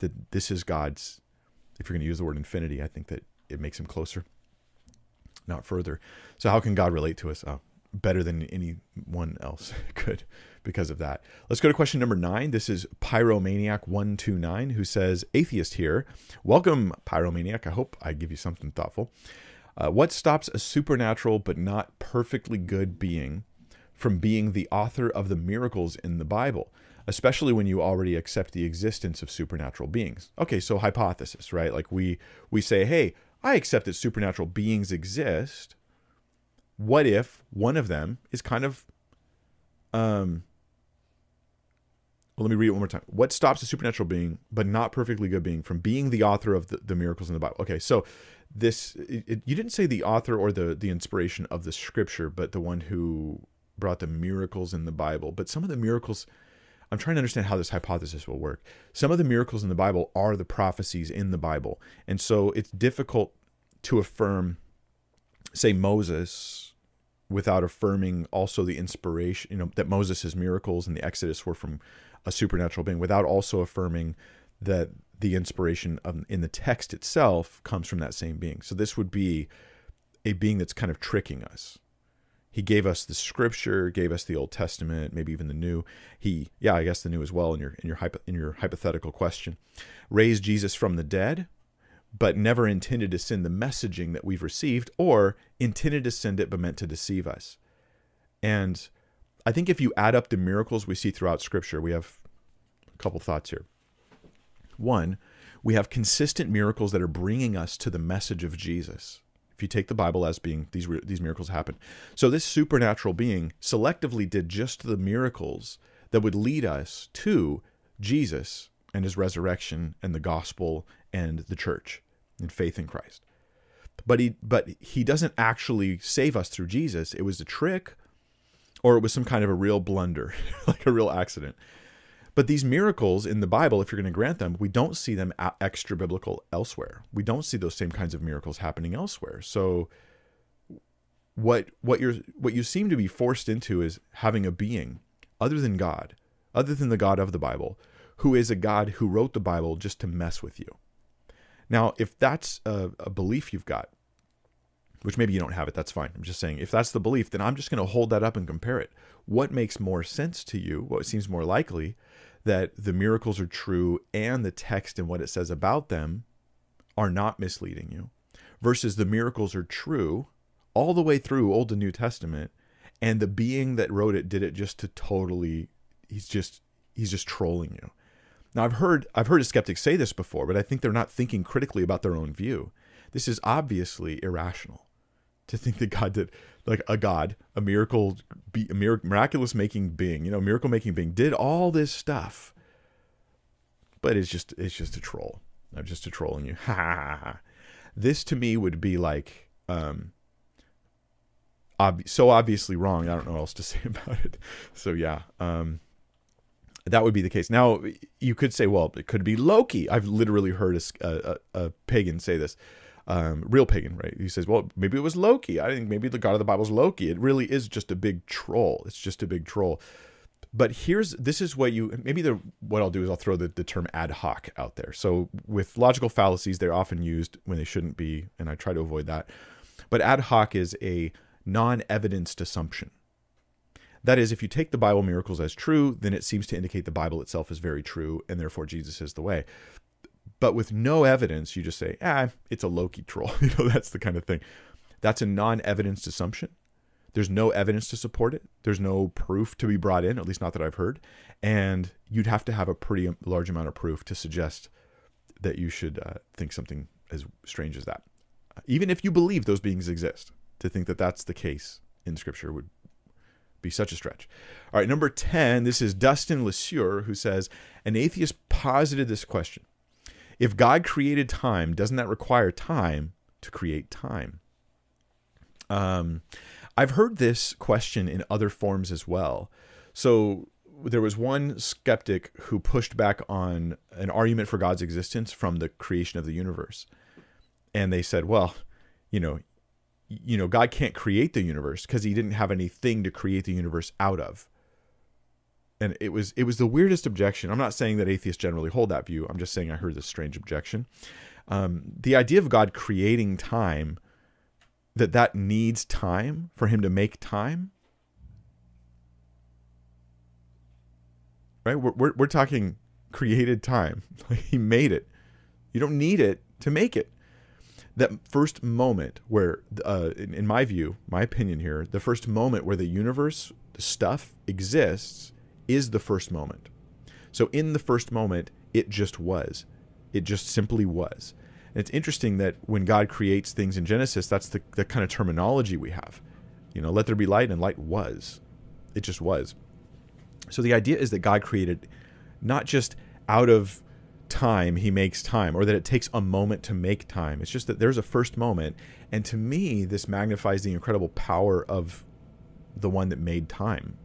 That this is God's, if you're going to use the word infinity, I think that it makes him closer. Not further. So how can God relate to us? Oh, better than anyone else could because of that. Let's go to question number nine. This is Pyromaniac129 who says, Atheist here. Welcome, Pyromaniac. I hope I give you something thoughtful. Uh, what stops a supernatural but not perfectly good being from being the author of the miracles in the Bible, especially when you already accept the existence of supernatural beings? Okay, so hypothesis, right? Like we we say, hey, I accept that supernatural beings exist. What if one of them is kind of um well, let me read it one more time. What stops a supernatural being, but not perfectly good being, from being the author of the, the miracles in the Bible? Okay, so this it, it, you didn't say the author or the the inspiration of the scripture, but the one who brought the miracles in the Bible. But some of the miracles, I'm trying to understand how this hypothesis will work. Some of the miracles in the Bible are the prophecies in the Bible, and so it's difficult to affirm, say Moses, without affirming also the inspiration. You know that Moses' miracles and the Exodus were from a supernatural being, without also affirming that the inspiration of, in the text itself comes from that same being. So this would be a being that's kind of tricking us. He gave us the scripture, gave us the Old Testament, maybe even the New. He, yeah, I guess the New as well in your in your hypo, in your hypothetical question. Raised Jesus from the dead, but never intended to send the messaging that we've received, or intended to send it but meant to deceive us. And I think if you add up the miracles we see throughout Scripture, we have a couple thoughts here. One, we have consistent miracles that are bringing us to the message of Jesus. If you take the Bible as being these these miracles happen, so this supernatural being selectively did just the miracles that would lead us to Jesus and his resurrection and the gospel and the church and faith in Christ. But he but he doesn't actually save us through Jesus. It was a trick or it was some kind of a real blunder, like a real accident. But these miracles in the Bible, if you're going to grant them, we don't see them extra biblical elsewhere. We don't see those same kinds of miracles happening elsewhere. So what what you're what you seem to be forced into is having a being other than God, other than the God of the Bible, who is a God who wrote the Bible just to mess with you. Now, if that's a, a belief you've got, which maybe you don't have it, that's fine. I'm just saying, if that's the belief, then I'm just going to hold that up and compare it. What makes more sense to you? What seems more likely that the miracles are true and the text and what it says about them are not misleading you, versus the miracles are true all the way through Old and New Testament, and the being that wrote it did it just to totally, he's just he's just trolling you. Now I've heard I've heard a skeptic say this before, but I think they're not thinking critically about their own view. This is obviously irrational to think that God did like a God, a miracle, be a miraculous making being, you know, miracle making being, did all this stuff, but it's just it's just a troll. I'm just a trolling you. Ha ha ha. This to me would be like um, ob- so obviously wrong. I don't know what else to say about it. So yeah, um, that would be the case. Now you could say, well, it could be Loki. I've literally heard a, a, a pagan say this um, real pagan, right? He says, well, maybe it was Loki. I think maybe the God of the Bible is Loki. It really is just a big troll. It's just a big troll. But here's this is what you maybe the what I'll do is I'll throw the, the term ad hoc out there. So with logical fallacies, they're often used when they shouldn't be, and I try to avoid that. But ad hoc is a non-evidenced assumption. That is, if you take the Bible miracles as true, then it seems to indicate the Bible itself is very true, and therefore Jesus is the way but with no evidence, you just say, ah, it's a Loki troll. you know, that's the kind of thing. That's a non evidenced assumption. There's no evidence to support it. There's no proof to be brought in, at least not that I've heard. And you'd have to have a pretty large amount of proof to suggest that you should uh, think something as strange as that. Even if you believe those beings exist, to think that that's the case in Scripture would be such a stretch. All right, number 10, this is Dustin LeSueur who says, An atheist posited this question if God created time, doesn't that require time to create time? Um, I've heard this question in other forms as well. So there was one skeptic who pushed back on an argument for God's existence from the creation of the universe. And they said, well, you know, you know, God can't create the universe because he didn't have anything to create the universe out of and it was it was the weirdest objection. I'm not saying that atheists generally hold that view. I'm just saying I heard this strange objection. Um, the idea of God creating time that that needs time for him to make time? Right? We're, we're, we're talking created time. he made it. You don't need it to make it. That first moment where, uh, in, in my view, my opinion here, the first moment where the universe, the stuff exists, is the first moment. So in the first moment, it just was. It just simply was. And it's interesting that when God creates things in Genesis, that's the, the kind of terminology we have. You know, let there be light, and light was. It just was. So the idea is that God created not just out of time he makes time or that it takes a moment to make time it's just that there's a first moment and to me this magnifies the incredible power of the one that made time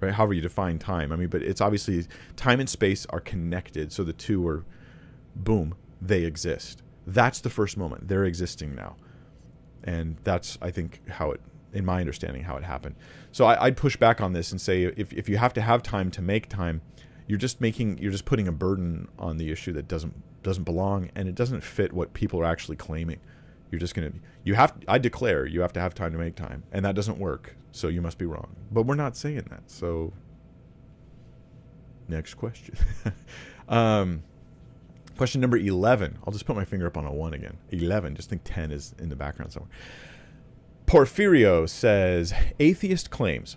right? However you define time. I mean but it's obviously time and space are connected so the two are boom they exist. That's the first moment. They're existing now. And that's i think how it in my understanding how it happened. So I, would push back on this and say if, if you have to have time to make time you're just making you're just putting a burden on the issue that doesn't doesn't belong and it doesn't fit what people are actually claiming. You're just going to you have i declare you have to have time to make time and that doesn't work so you must be wrong but we're not saying that so next question um, question number 11 i'll just put my finger up on a 1 again 11 just think 10 is in the background somewhere porphyrio says atheist claims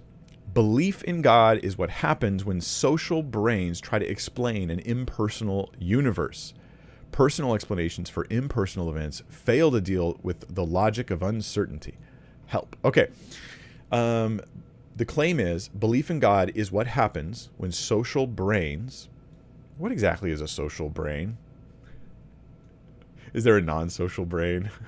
Belief in God is what happens when social brains try to explain an impersonal universe. Personal explanations for impersonal events fail to deal with the logic of uncertainty. Help. Okay. Um, the claim is belief in God is what happens when social brains. What exactly is a social brain? Is there a non social brain?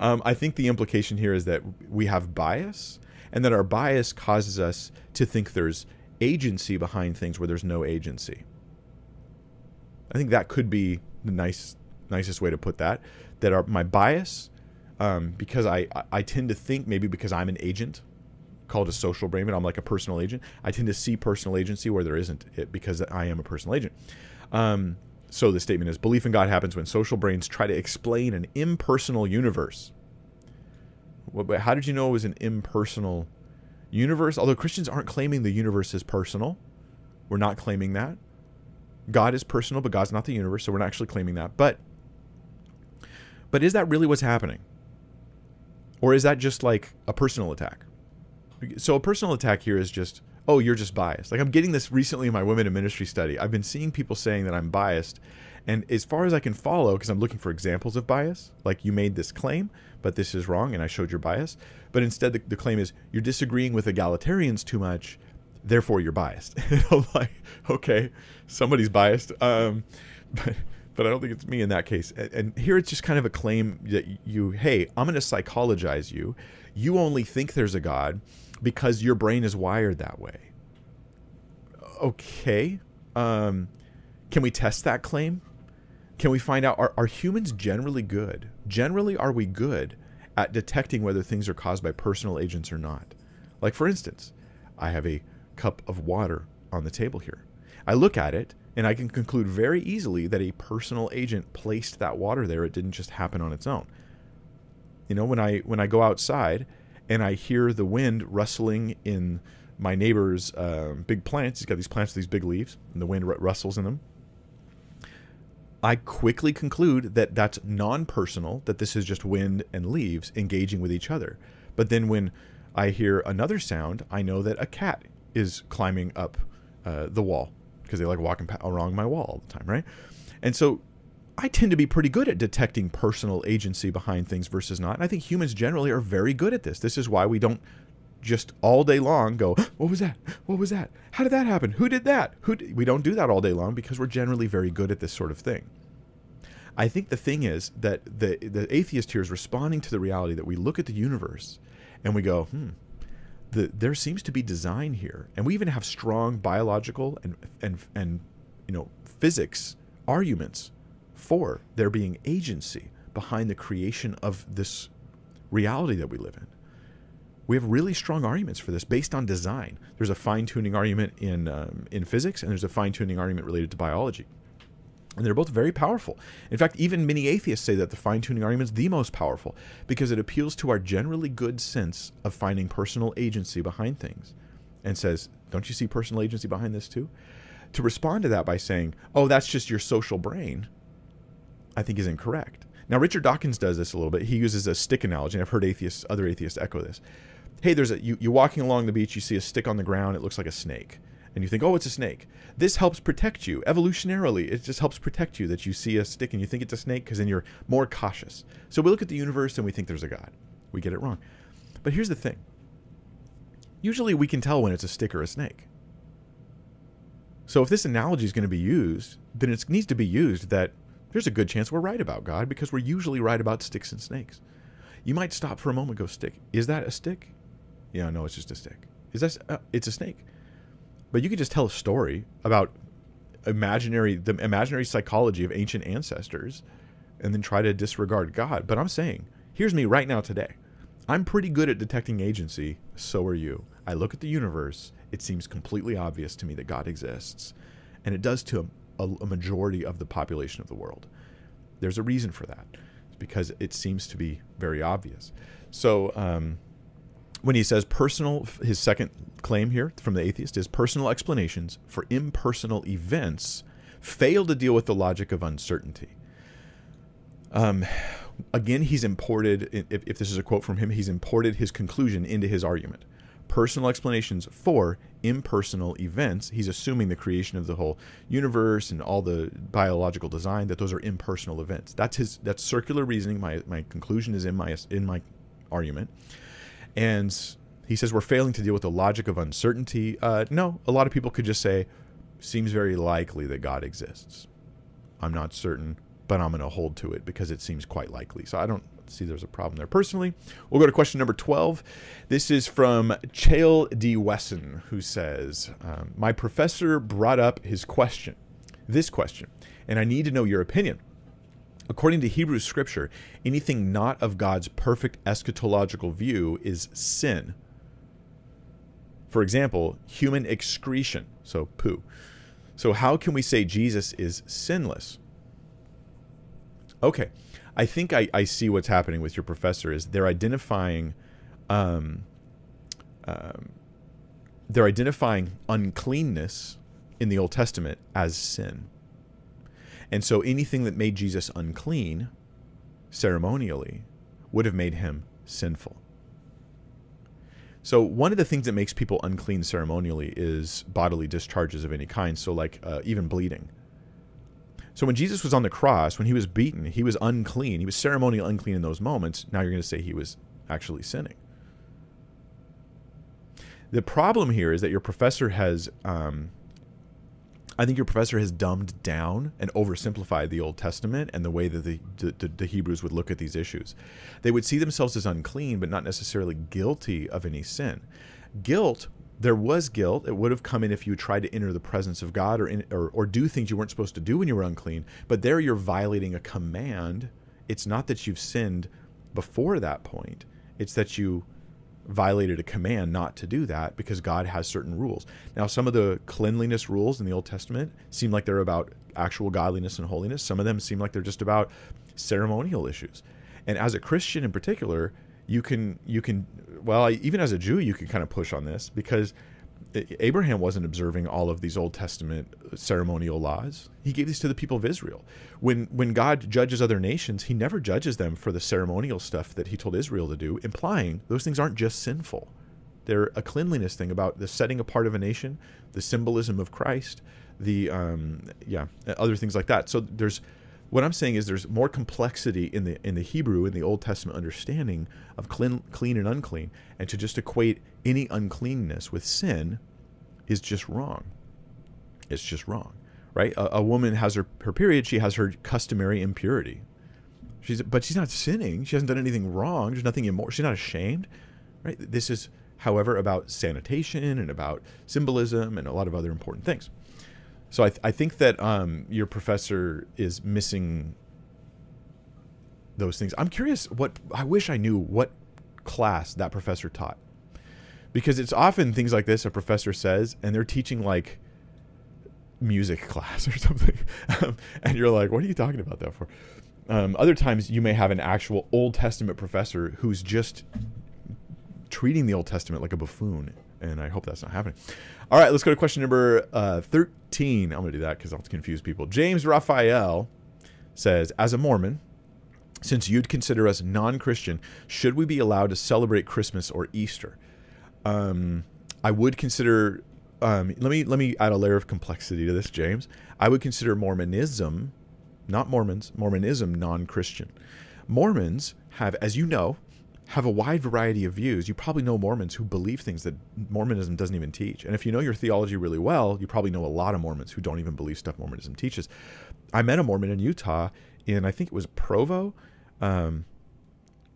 Um, I think the implication here is that we have bias and that our bias causes us to think there's agency behind things where there's no agency. I think that could be the nice nicest way to put that. That our, my bias, um, because I, I tend to think maybe because I'm an agent called a social brain, but I'm like a personal agent. I tend to see personal agency where there isn't it because I am a personal agent. Um, so the statement is belief in God happens when social brains try to explain an impersonal universe but how did you know it was an impersonal universe? Although Christians aren't claiming the universe is personal, we're not claiming that. God is personal, but God's not the universe, so we're not actually claiming that. But but is that really what's happening? Or is that just like a personal attack? So a personal attack here is just, oh, you're just biased. Like I'm getting this recently in my women in ministry study. I've been seeing people saying that I'm biased. And as far as I can follow, because I'm looking for examples of bias, like you made this claim, but this is wrong and I showed your bias. But instead, the, the claim is you're disagreeing with egalitarians too much, therefore you're biased. I'm like, okay, somebody's biased. Um, but, but I don't think it's me in that case. And, and here it's just kind of a claim that you, hey, I'm going to psychologize you. You only think there's a God because your brain is wired that way. Okay. Um, can we test that claim? Can we find out are, are humans generally good? Generally, are we good at detecting whether things are caused by personal agents or not? Like, for instance, I have a cup of water on the table here. I look at it and I can conclude very easily that a personal agent placed that water there. It didn't just happen on its own. You know, when I when I go outside and I hear the wind rustling in my neighbor's uh, big plants, he's got these plants with these big leaves, and the wind rustles in them. I quickly conclude that that's non personal, that this is just wind and leaves engaging with each other. But then when I hear another sound, I know that a cat is climbing up uh, the wall because they like walking along my wall all the time, right? And so I tend to be pretty good at detecting personal agency behind things versus not. And I think humans generally are very good at this. This is why we don't just all day long go, what was that? What was that? How did that happen? Who did that? Who did? we don't do that all day long because we're generally very good at this sort of thing. I think the thing is that the the atheist here is responding to the reality that we look at the universe and we go, hmm, the, there seems to be design here, and we even have strong biological and and and you know physics arguments for there being agency behind the creation of this reality that we live in we have really strong arguments for this based on design. There's a fine tuning argument in um, in physics, and there's a fine tuning argument related to biology. And they're both very powerful. In fact, even many atheists say that the fine tuning argument is the most powerful because it appeals to our generally good sense of finding personal agency behind things and says, Don't you see personal agency behind this too? To respond to that by saying, Oh, that's just your social brain, I think is incorrect. Now, Richard Dawkins does this a little bit. He uses a stick analogy, and I've heard atheists, other atheists echo this. Hey, there's a you, you're walking along the beach, you see a stick on the ground, it looks like a snake and you think, oh, it's a snake. This helps protect you evolutionarily. It just helps protect you that you see a stick and you think it's a snake because then you're more cautious. So we look at the universe and we think there's a God. We get it wrong. But here's the thing usually we can tell when it's a stick or a snake. So if this analogy is going to be used, then it needs to be used that there's a good chance we're right about God because we're usually right about sticks and snakes. You might stop for a moment go stick. Is that a stick? Yeah, no, it's just a stick. Is that uh, it's a snake? But you could just tell a story about imaginary the imaginary psychology of ancient ancestors and then try to disregard God. But I'm saying, here's me right now today. I'm pretty good at detecting agency, so are you. I look at the universe, it seems completely obvious to me that God exists. And it does to a, a majority of the population of the world. There's a reason for that. It's because it seems to be very obvious. So, um, when he says personal, his second claim here from the atheist is personal explanations for impersonal events fail to deal with the logic of uncertainty. Um, again, he's imported, if, if this is a quote from him, he's imported his conclusion into his argument. Personal explanations for impersonal events. He's assuming the creation of the whole universe and all the biological design that those are impersonal events. That's his. That's circular reasoning. My my conclusion is in my in my argument. And he says we're failing to deal with the logic of uncertainty. Uh, no, a lot of people could just say, seems very likely that God exists. I'm not certain, but I'm going to hold to it because it seems quite likely. So I don't see there's a problem there personally. We'll go to question number 12. This is from Chael D. Wesson, who says, um, My professor brought up his question, this question, and I need to know your opinion. According to Hebrew scripture, anything not of God's perfect eschatological view is sin. For example, human excretion, so poo. So, how can we say Jesus is sinless? Okay, I think I, I see what's happening with your professor is they're identifying, um, um, they're identifying uncleanness in the Old Testament as sin. And so anything that made Jesus unclean ceremonially would have made him sinful. So one of the things that makes people unclean ceremonially is bodily discharges of any kind. So like uh, even bleeding. So when Jesus was on the cross, when he was beaten, he was unclean. He was ceremonially unclean in those moments. Now you're going to say he was actually sinning. The problem here is that your professor has um, I think your professor has dumbed down and oversimplified the Old Testament and the way that the, the, the, Hebrews would look at these issues. They would see themselves as unclean, but not necessarily guilty of any sin. Guilt, there was guilt. It would have come in if you tried to enter the presence of God or, in, or, or do things you weren't supposed to do when you were unclean. But there you're violating a command. It's not that you've sinned before that point, it's that you violated a command not to do that because God has certain rules. Now, some of the cleanliness rules in the Old Testament seem like they're about actual godliness and holiness. Some of them seem like they're just about ceremonial issues. And as a Christian in particular, you can you can well, even as a Jew, you can kind of push on this because Abraham wasn't observing all of these Old Testament ceremonial laws. He gave these to the people of Israel. When when God judges other nations, he never judges them for the ceremonial stuff that he told Israel to do, implying those things aren't just sinful. They're a cleanliness thing about the setting apart of a nation, the symbolism of Christ, the um, yeah, other things like that. So there's what I'm saying is there's more complexity in the in the Hebrew in the Old Testament understanding of clean, clean and unclean, and to just equate any uncleanness with sin is just wrong. It's just wrong, right? A, a woman has her her period; she has her customary impurity. She's but she's not sinning. She hasn't done anything wrong. There's nothing immoral. She's not ashamed, right? This is, however, about sanitation and about symbolism and a lot of other important things. So I, th- I think that um, your professor is missing those things. I'm curious what I wish I knew what class that professor taught. Because it's often things like this a professor says and they're teaching like music class or something, um, and you're like, "What are you talking about that for?" Um, other times, you may have an actual Old Testament professor who's just treating the Old Testament like a buffoon, and I hope that's not happening. All right, let's go to question number uh, 13. I'm going to do that because I'll confuse people. James Raphael says, As a Mormon, since you'd consider us non Christian, should we be allowed to celebrate Christmas or Easter? Um, I would consider. Um, let me let me add a layer of complexity to this, James. I would consider Mormonism, not Mormons, Mormonism non-Christian. Mormons have, as you know, have a wide variety of views. You probably know Mormons who believe things that Mormonism doesn't even teach. And if you know your theology really well, you probably know a lot of Mormons who don't even believe stuff Mormonism teaches. I met a Mormon in Utah in I think it was Provo. Um,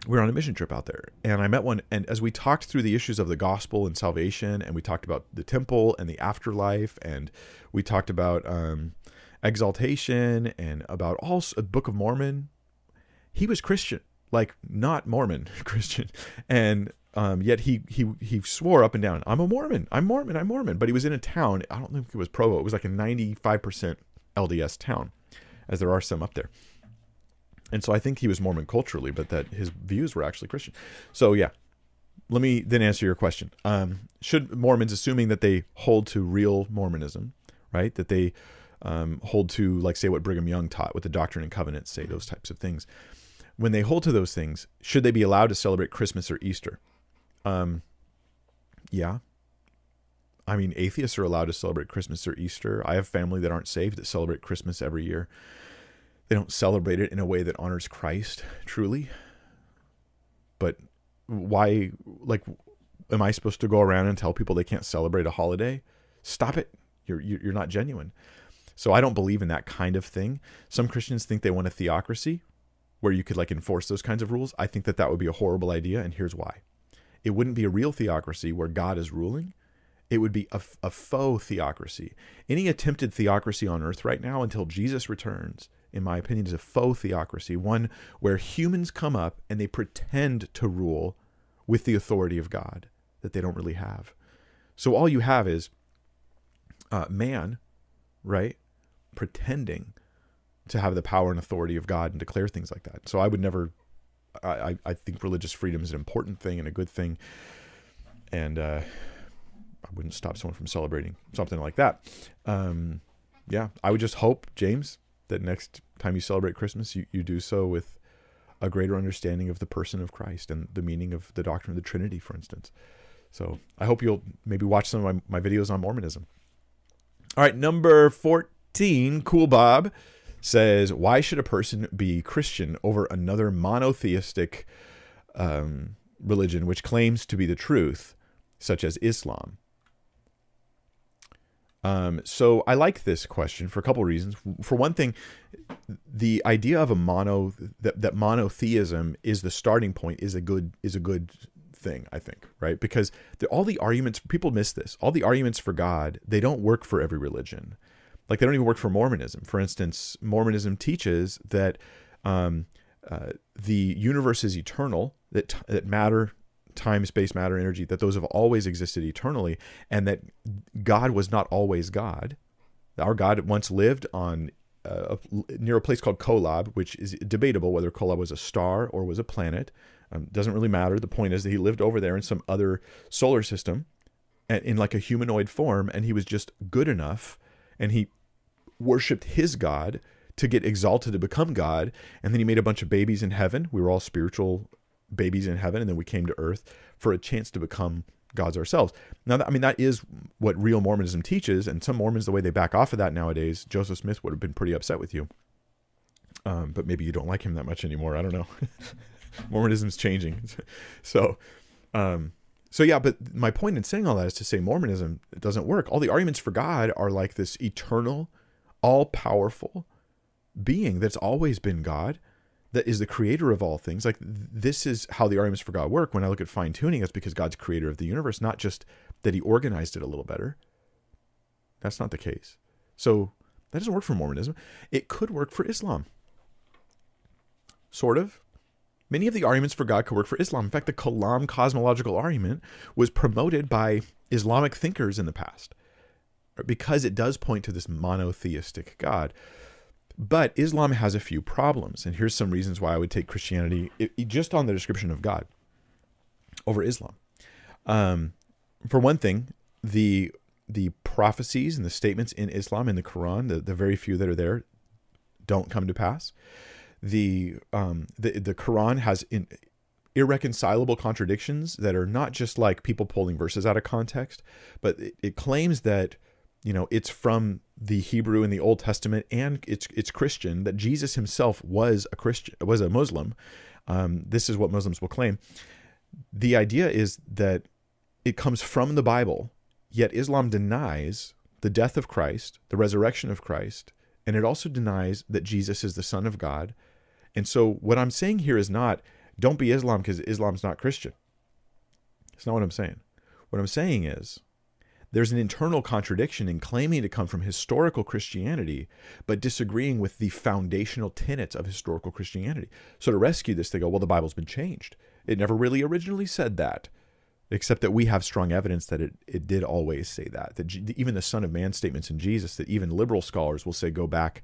we were on a mission trip out there and i met one and as we talked through the issues of the gospel and salvation and we talked about the temple and the afterlife and we talked about um, exaltation and about all a book of mormon he was christian like not mormon christian and um, yet he he he swore up and down i'm a mormon i'm mormon i'm mormon but he was in a town i don't think it was provo it was like a 95% lds town as there are some up there and so I think he was Mormon culturally, but that his views were actually Christian. So yeah, let me then answer your question. Um, should Mormons, assuming that they hold to real Mormonism, right, that they um, hold to, like, say, what Brigham Young taught, what the Doctrine and Covenants say, those types of things, when they hold to those things, should they be allowed to celebrate Christmas or Easter? Um, yeah. I mean, atheists are allowed to celebrate Christmas or Easter. I have family that aren't saved that celebrate Christmas every year they don't celebrate it in a way that honors Christ truly. But why, like, am I supposed to go around and tell people they can't celebrate a holiday? Stop it. You're, you're not genuine. So I don't believe in that kind of thing. Some Christians think they want a theocracy where you could like enforce those kinds of rules. I think that that would be a horrible idea, and here's why. It wouldn't be a real theocracy where God is ruling. It would be a, a faux theocracy. Any attempted theocracy on earth right now until Jesus returns in my opinion, is a faux theocracy, one where humans come up and they pretend to rule with the authority of God that they don't really have. So all you have is uh, man, right, pretending to have the power and authority of God and declare things like that. So I would never. I, I think religious freedom is an important thing and a good thing, and uh, I wouldn't stop someone from celebrating something like that. Um, yeah, I would just hope, James, that next time you celebrate Christmas, you, you do so with a greater understanding of the person of Christ and the meaning of the doctrine of the Trinity, for instance. So I hope you'll maybe watch some of my, my videos on Mormonism. All right, number 14, Cool Bob says, Why should a person be Christian over another monotheistic um, religion which claims to be the truth, such as Islam? Um, so I like this question for a couple of reasons. For one thing, the idea of a mono that, that monotheism is the starting point is a good is a good thing I think right because the, all the arguments people miss this all the arguments for God they don't work for every religion like they don't even work for Mormonism for instance Mormonism teaches that um, uh, the universe is eternal that that matter time, space, matter, energy, that those have always existed eternally, and that God was not always God. Our God once lived on uh, near a place called Kolob, which is debatable whether Kolob was a star or was a planet. Um, doesn't really matter. The point is that he lived over there in some other solar system, in like a humanoid form, and he was just good enough, and he worshipped his God to get exalted to become God, and then he made a bunch of babies in heaven. We were all spiritual babies in heaven, and then we came to earth for a chance to become gods ourselves. Now, I mean, that is what real Mormonism teaches, and some Mormons, the way they back off of that nowadays, Joseph Smith would have been pretty upset with you. Um, but maybe you don't like him that much anymore. I don't know. Mormonism's changing, so. Um, so yeah, but my point in saying all that is to say Mormonism doesn't work. All the arguments for God are like this eternal, all-powerful being that's always been God that is the creator of all things. Like this is how the arguments for God work. When I look at fine tuning, it's because God's creator of the universe, not just that he organized it a little better. That's not the case. So that doesn't work for Mormonism. It could work for Islam. Sort of. Many of the arguments for God could work for Islam. In fact, the Kalam cosmological argument was promoted by Islamic thinkers in the past. Because it does point to this monotheistic God. But Islam has a few problems, and here's some reasons why I would take Christianity it, just on the description of God over Islam. Um, for one thing, the the prophecies and the statements in Islam in the Quran, the, the very few that are there, don't come to pass. The um, the the Quran has in, irreconcilable contradictions that are not just like people pulling verses out of context, but it, it claims that you know it's from the Hebrew in the Old Testament and it's it's Christian that Jesus himself was a Christian was a Muslim. Um, this is what Muslims will claim. The idea is that it comes from the Bible, yet Islam denies the death of Christ, the resurrection of Christ, and it also denies that Jesus is the Son of God. And so, what I'm saying here is not don't be Islam because Islam's not Christian. It's not what I'm saying. What I'm saying is there's an internal contradiction in claiming to come from historical Christianity, but disagreeing with the foundational tenets of historical Christianity. So to rescue this, they go, well, the Bible's been changed. It never really originally said that, except that we have strong evidence that it, it did always say that. That even the Son of Man statements in Jesus, that even liberal scholars will say go back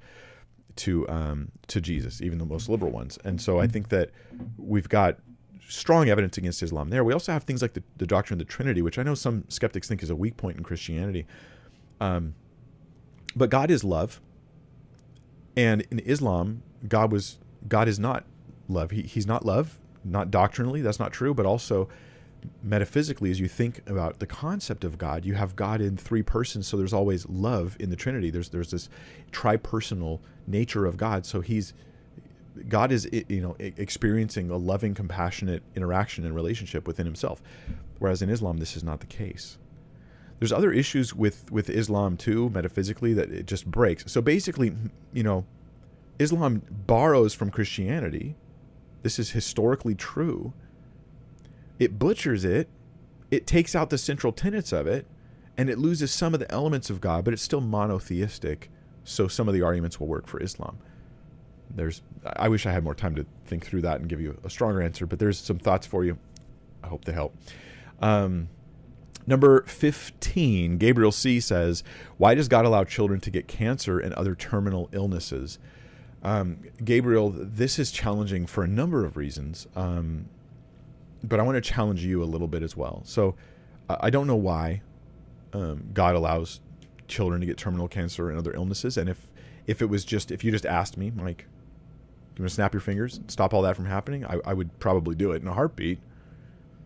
to um, to Jesus, even the most liberal ones. And so I think that we've got strong evidence against Islam there. We also have things like the, the doctrine of the Trinity, which I know some skeptics think is a weak point in Christianity. Um, but God is love, and in Islam, God was God is not love. He, he's not love, not doctrinally. That's not true. But also metaphysically, as you think about the concept of God, you have God in three persons. So there's always love in the Trinity. There's there's this tripersonal nature of God. So he's God is you know experiencing a loving, compassionate interaction and relationship within Himself, whereas in Islam this is not the case. There's other issues with with Islam too, metaphysically, that it just breaks. So basically, you know, Islam borrows from Christianity. This is historically true. It butchers it. It takes out the central tenets of it, and it loses some of the elements of God, but it's still monotheistic. So some of the arguments will work for Islam there's I wish I had more time to think through that and give you a stronger answer, but there's some thoughts for you. I hope they help. Um, number 15, Gabriel C says, Why does God allow children to get cancer and other terminal illnesses? Um, Gabriel, this is challenging for a number of reasons, um, but I want to challenge you a little bit as well. So I don't know why um, God allows children to get terminal cancer and other illnesses, and if if it was just if you just asked me, Mike, you want to snap your fingers, stop all that from happening? I, I would probably do it in a heartbeat.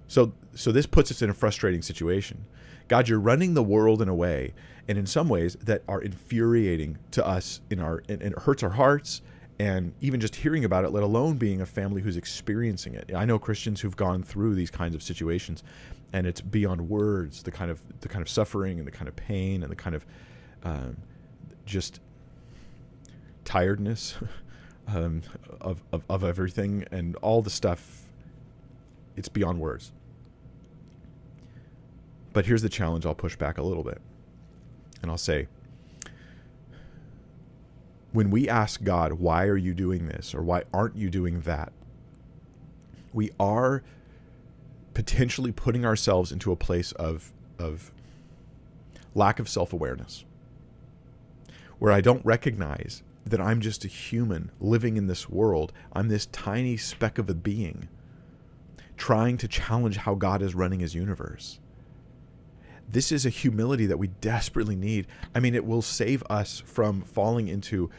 So, so this puts us in a frustrating situation. God, you're running the world in a way, and in some ways that are infuriating to us in our, and, and it hurts our hearts. And even just hearing about it, let alone being a family who's experiencing it. I know Christians who've gone through these kinds of situations, and it's beyond words. The kind of the kind of suffering and the kind of pain and the kind of um, just tiredness um, of, of, of everything and all the stuff. It's beyond words. But here's the challenge I'll push back a little bit. And I'll say, when we ask God, why are you doing this? Or why aren't you doing that? We are potentially putting ourselves into a place of, of lack of self awareness, where I don't recognize that I'm just a human living in this world. I'm this tiny speck of a being trying to challenge how God is running his universe. This is a humility that we desperately need. I mean, it will save us from falling into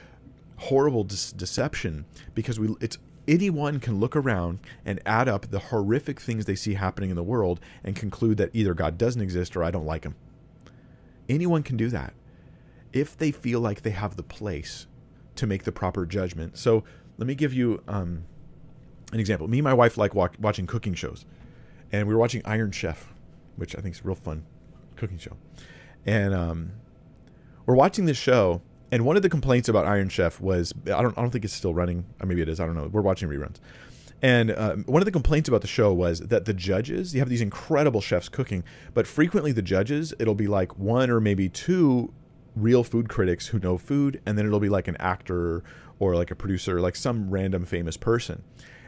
horrible de- deception because we it's anyone can look around and add up the horrific things they see happening in the world and conclude that either God doesn't exist or I don't like him. Anyone can do that if they feel like they have the place to make the proper judgment. So let me give you um, an example. Me and my wife like walk, watching cooking shows, and we were watching Iron Chef, which I think is a real fun cooking show. And um, we're watching this show, and one of the complaints about Iron Chef was I don't I don't think it's still running, or maybe it is. I don't know. We're watching reruns. And uh, one of the complaints about the show was that the judges, you have these incredible chefs cooking, but frequently the judges, it'll be like one or maybe two real food critics who know food, and then it'll be like an actor or like a producer, like some random famous person,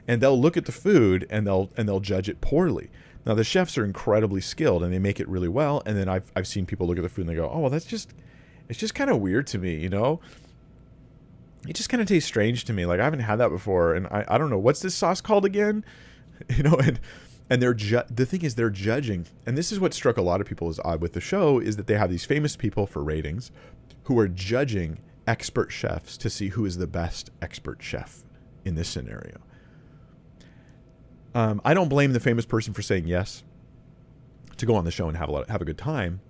and they'll look at the food and they'll and they'll judge it poorly. Now the chefs are incredibly skilled and they make it really well, and then I've I've seen people look at the food and they go, oh well, that's just It's just kind of weird to me, you know? It just kind of tastes strange to me. Like I haven't had that before and I, I don't know what's this sauce called again? You know, and and they're ju- the thing is they're judging. And this is what struck a lot of people as odd with the show is that they have these famous people for ratings who are judging expert chefs to see who is the best expert chef in this scenario. Um, I don't blame the famous person for saying yes to go on the show and have a lot, have a good time,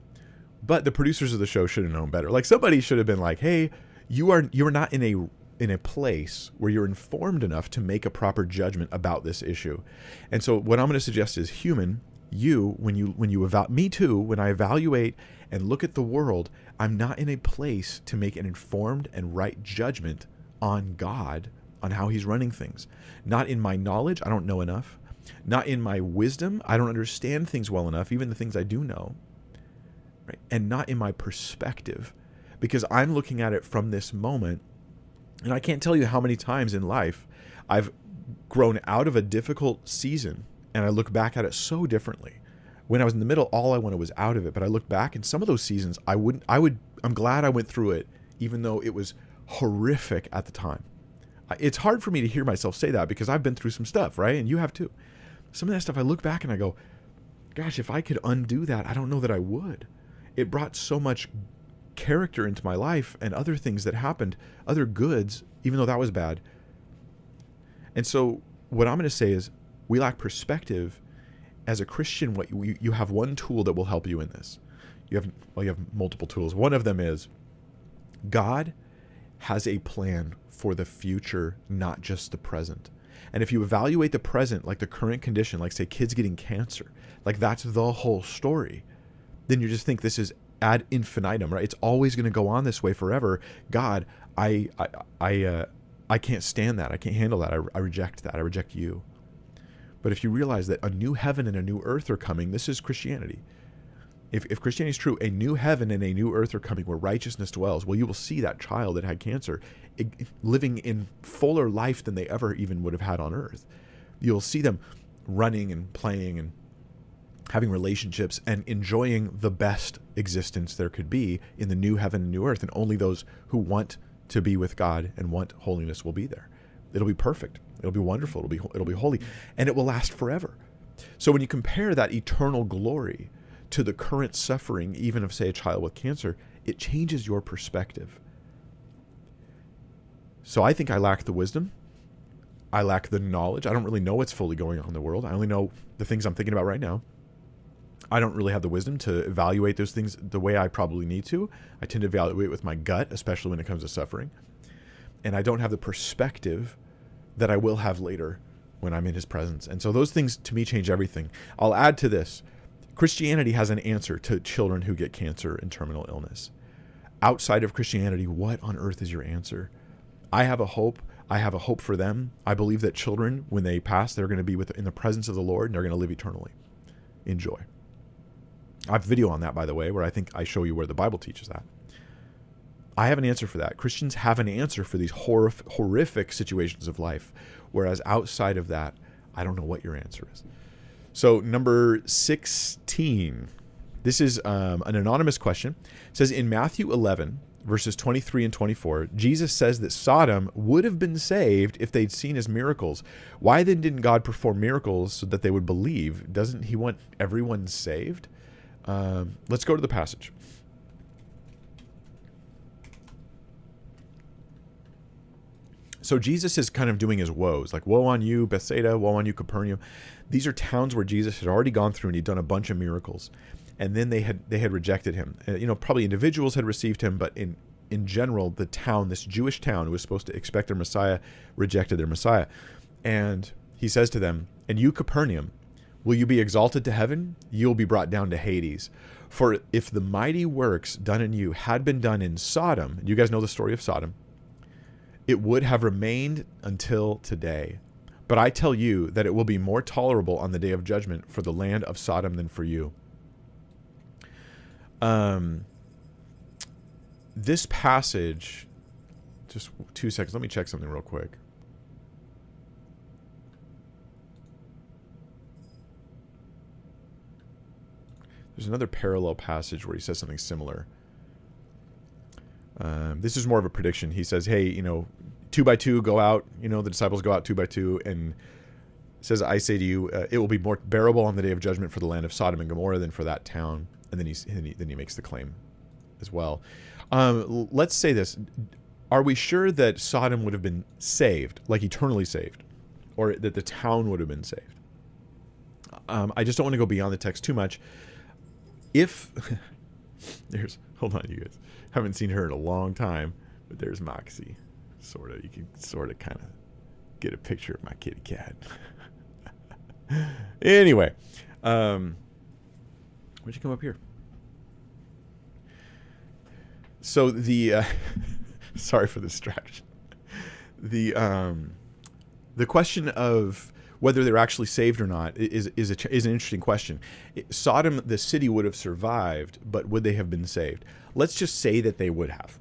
but the producers of the show should have known better. Like somebody should have been like, "Hey, you are you are not in a in a place where you're informed enough to make a proper judgment about this issue." And so, what I'm going to suggest is, human, you when you when you evaluate me too, when I evaluate and look at the world, I'm not in a place to make an informed and right judgment on God on how He's running things. Not in my knowledge, I don't know enough. Not in my wisdom, I don't understand things well enough, even the things I do know. Right? And not in my perspective, because I'm looking at it from this moment. And I can't tell you how many times in life I've grown out of a difficult season and I look back at it so differently. When I was in the middle, all I wanted was out of it. But I look back, and some of those seasons, I wouldn't. I would. I'm glad I went through it, even though it was horrific at the time. It's hard for me to hear myself say that because I've been through some stuff, right? And you have too. Some of that stuff, I look back and I go, "Gosh, if I could undo that, I don't know that I would." It brought so much character into my life and other things that happened, other goods, even though that was bad. And so, what I'm going to say is, we lack perspective as a Christian, what you, you have one tool that will help you in this. You have well, you have multiple tools. One of them is God has a plan for the future, not just the present. And if you evaluate the present, like the current condition, like say kids getting cancer, like that's the whole story, then you just think this is ad infinitum, right? It's always going to go on this way forever. God, I, I, I, uh, I can't stand that. I can't handle that. I, I reject that. I reject you. But if you realize that a new heaven and a new earth are coming, this is Christianity. If, if Christianity is true, a new heaven and a new earth are coming where righteousness dwells. Well, you will see that child that had cancer living in fuller life than they ever even would have had on earth. You'll see them running and playing and having relationships and enjoying the best existence there could be in the new heaven and new earth. And only those who want to be with God and want holiness will be there. It'll be perfect. It'll be wonderful. It'll be it'll be holy, and it will last forever. So when you compare that eternal glory to the current suffering, even of say a child with cancer, it changes your perspective. So I think I lack the wisdom. I lack the knowledge. I don't really know what's fully going on in the world. I only know the things I'm thinking about right now. I don't really have the wisdom to evaluate those things the way I probably need to. I tend to evaluate with my gut, especially when it comes to suffering. And I don't have the perspective that I will have later when I'm in his presence. And so those things to me change everything. I'll add to this Christianity has an answer to children who get cancer and terminal illness. Outside of Christianity, what on earth is your answer? I have a hope. I have a hope for them. I believe that children, when they pass, they're going to be with, in the presence of the Lord and they're going to live eternally. Enjoy. I have a video on that, by the way, where I think I show you where the Bible teaches that. I have an answer for that. Christians have an answer for these horrific, horrific situations of life, whereas outside of that, I don't know what your answer is. So, number 16. This is um, an anonymous question. It says in Matthew 11, verses 23 and 24, Jesus says that Sodom would have been saved if they'd seen his miracles. Why then didn't God perform miracles so that they would believe? Doesn't he want everyone saved? Um, let's go to the passage. So Jesus is kind of doing his woes, like woe on you, Bethsaida, woe on you, Capernaum. These are towns where Jesus had already gone through and he'd done a bunch of miracles, and then they had they had rejected him. Uh, you know, probably individuals had received him, but in in general, the town, this Jewish town, who was supposed to expect their Messiah, rejected their Messiah. And he says to them, "And you, Capernaum, will you be exalted to heaven? You'll be brought down to Hades." For if the mighty works done in you had been done in Sodom, you guys know the story of Sodom it would have remained until today. But I tell you that it will be more tolerable on the day of judgment for the land of Sodom than for you. Um, this passage, just two seconds. Let me check something real quick. There's another parallel passage where he says something similar. Um, this is more of a prediction. He says, "Hey, you know, two by two go out. You know, the disciples go out two by two, and says, I say to you, uh, it will be more bearable on the day of judgment for the land of Sodom and Gomorrah than for that town." And then, he then he makes the claim as well. Um, let's say this: Are we sure that Sodom would have been saved, like eternally saved, or that the town would have been saved? Um, I just don't want to go beyond the text too much. If there's hold on, you guys haven't seen her in a long time, but there's Moxie. Sort of, you can sort of kind of get a picture of my kitty cat. anyway, um, where'd you come up here? So the uh, sorry for the distraction. The um, the question of whether they're actually saved or not is is a, is an interesting question. Sodom, the city, would have survived, but would they have been saved? Let's just say that they would have.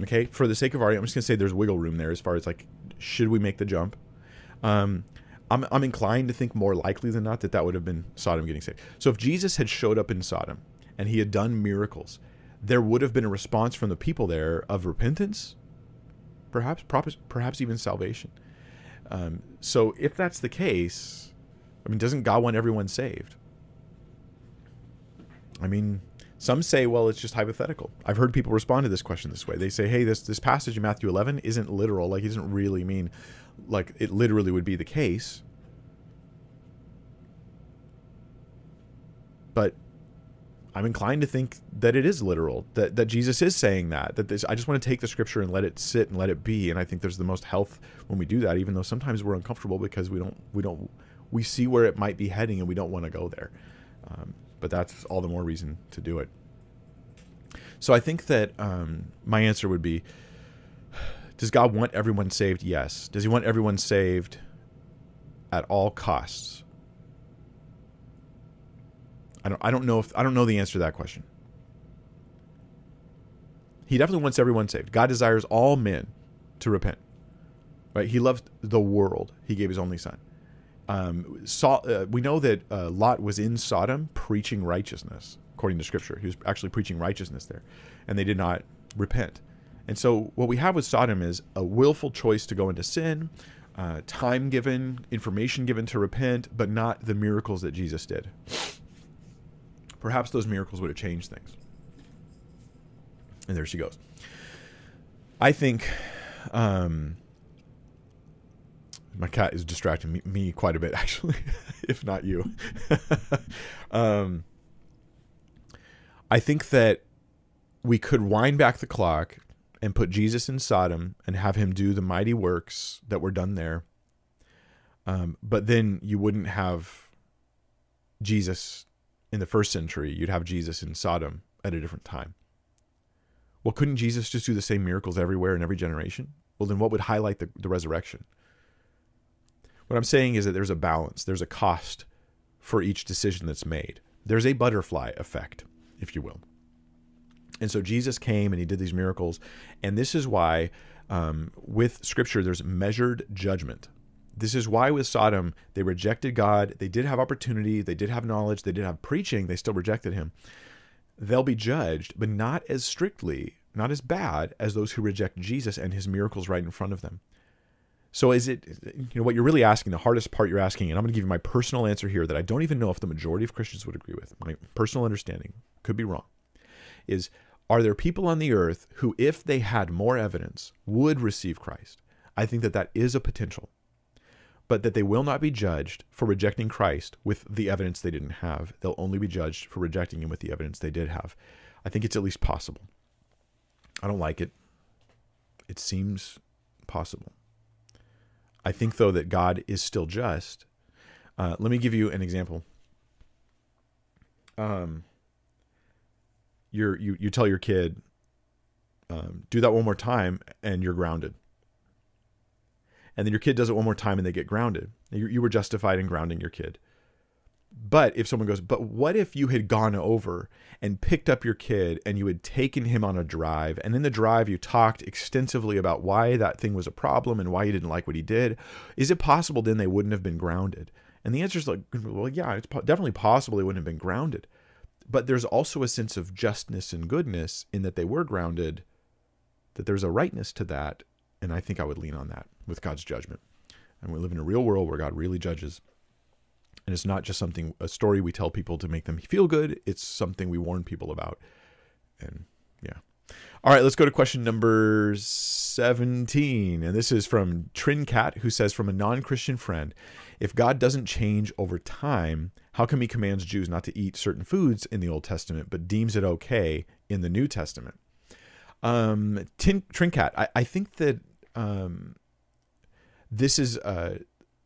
Okay, for the sake of argument, I'm just gonna say there's wiggle room there as far as like, should we make the jump? Um, I'm I'm inclined to think more likely than not that that would have been Sodom getting saved. So if Jesus had showed up in Sodom and he had done miracles there would have been a response from the people there of repentance, perhaps, perhaps even salvation. Um, so if that's the case, I mean, doesn't God want everyone saved? I mean, some say, well, it's just hypothetical. I've heard people respond to this question this way. They say, hey, this this passage in Matthew 11 isn't literal. Like, it doesn't really mean like it literally would be the case. But I'm inclined to think that it is literal, that, that Jesus is saying that. That this, I just want to take the scripture and let it sit and let it be. And I think there's the most health when we do that, even though sometimes we're uncomfortable because we don't we don't we see where it might be heading and we don't want to go there. Um, but that's all the more reason to do it. So I think that um, my answer would be: Does God want everyone saved? Yes. Does He want everyone saved at all costs? I don't I don't know if I don't know the answer to that question. He definitely wants everyone saved. God desires all men to repent. Right? He loved the world. He gave his only son. Um, saw, uh, we know that uh, Lot was in Sodom preaching righteousness, according to Scripture. He was actually preaching righteousness there, and they did not repent. And so, what we have with Sodom is a willful choice to go into sin, uh, time given, information given to repent, but not the miracles that Jesus did perhaps those miracles would have changed things. And there she goes. I think um, my cat is distracting me, me quite a bit, actually, if not you. um, I think that we could wind back the clock and put Jesus in Sodom and have him do the mighty works that were done there. Um, but then you wouldn't have Jesus in the first century, you'd have Jesus in Sodom at a different time. Well, couldn't Jesus just do the same miracles everywhere in every generation? Well, then what would highlight the, the resurrection? What I'm saying is that there's a balance, there's a cost for each decision that's made. There's a butterfly effect, if you will. And so Jesus came and he did these miracles. And this is why, um, with scripture, there's measured judgment. This is why with Sodom, they rejected God. They did have opportunity, they did have knowledge, they did have preaching, they still rejected him. They'll be judged, but not as strictly, not as bad as those who reject Jesus and his miracles right in front of them. So is it you know what you're really asking, the hardest part you're asking, and I'm going to give you my personal answer here that I don't even know if the majority of Christians would agree with. My personal understanding could be wrong. Is are there people on the earth who if they had more evidence would receive Christ? I think that that is a potential but that they will not be judged for rejecting Christ with the evidence they didn't have. They'll only be judged for rejecting him with the evidence they did have. I think it's at least possible. I don't like it. It seems possible. I think, though, that God is still just. Uh, let me give you an example. Um, you're, you you tell your kid, um, do that one more time, and you're grounded and then your kid does it one more time and they get grounded. You, you were justified in grounding your kid. But if someone goes, but what if you had gone over and picked up your kid and you had taken him on a drive, and in the drive you talked extensively about why that thing was a problem and why you didn't like what he did? Is it possible then they wouldn't have been grounded? And the answer is like, well, yeah, it's definitely possible they wouldn't have been grounded. But there's also a sense of justness and goodness in that they were grounded that there's a rightness to that, and I think I would lean on that with God's judgment. And we live in a real world where God really judges. And it's not just something, a story we tell people to make them feel good. It's something we warn people about. And yeah. All right, let's go to question number 17. And this is from Trincat, who says, from a non Christian friend, if God doesn't change over time, how come he commands Jews not to eat certain foods in the Old Testament, but deems it okay in the New Testament? Um, Trincat, I, I think that um, this is uh,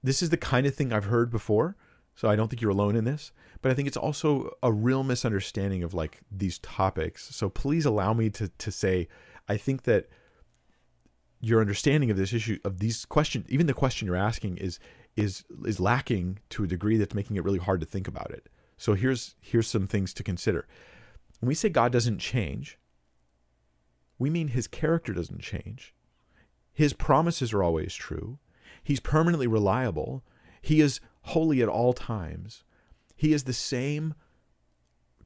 this is the kind of thing I've heard before. So I don't think you're alone in this, but I think it's also a real misunderstanding of like these topics. So please allow me to to say, I think that your understanding of this issue of these questions, even the question you're asking, is is is lacking to a degree that's making it really hard to think about it. So here's here's some things to consider. When we say God doesn't change, we mean his character doesn't change. His promises are always true. He's permanently reliable. He is holy at all times. He is the same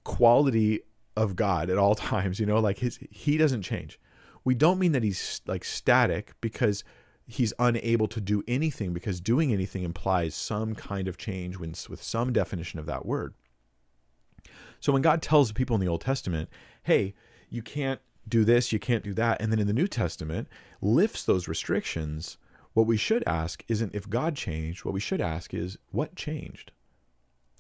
quality of God at all times, you know, like his he doesn't change. We don't mean that he's like static because he's unable to do anything because doing anything implies some kind of change with some definition of that word. So when God tells the people in the Old Testament, "Hey, you can't do this, you can't do that. And then in the New Testament, lifts those restrictions. What we should ask isn't if God changed. What we should ask is what changed?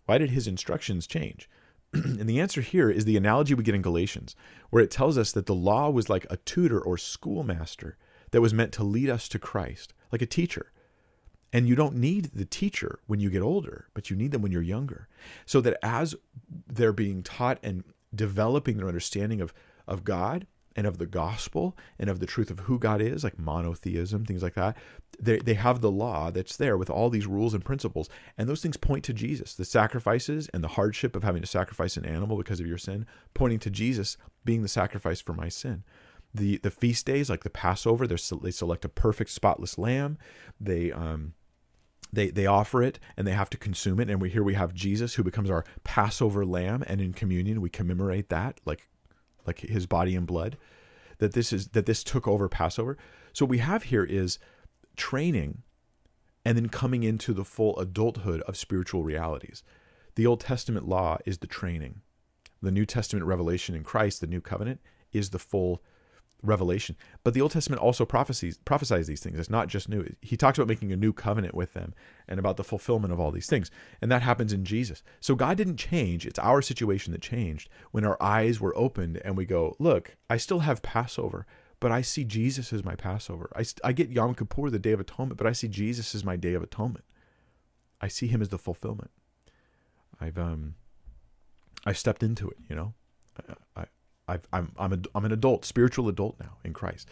Why did his instructions change? and the answer here is the analogy we get in Galatians, where it tells us that the law was like a tutor or schoolmaster that was meant to lead us to Christ, like a teacher. And you don't need the teacher when you get older, but you need them when you're younger. So that as they're being taught and developing their understanding of of God and of the gospel and of the truth of who God is, like monotheism, things like that. They, they have the law that's there with all these rules and principles. And those things point to Jesus. The sacrifices and the hardship of having to sacrifice an animal because of your sin, pointing to Jesus being the sacrifice for my sin. The, the feast days, like the Passover, they select a perfect, spotless lamb. They, um, they they offer it and they have to consume it and we here we have Jesus who becomes our Passover lamb and in communion we commemorate that like like his body and blood, that this is that this took over Passover. So what we have here is training and then coming into the full adulthood of spiritual realities. The Old Testament law is the training. The New Testament revelation in Christ, the new covenant, is the full revelation. But the Old Testament also prophesies prophesies these things. It's not just new. He talks about making a new covenant with them and about the fulfillment of all these things. And that happens in Jesus. So God didn't change. It's our situation that changed when our eyes were opened and we go, look, I still have Passover, but I see Jesus as my Passover. I, I get Yom Kippur, the Day of Atonement, but I see Jesus as my Day of Atonement. I see him as the fulfillment. I've um I stepped into it, you know. I, I've, I'm I'm a, I'm an adult, spiritual adult now in Christ.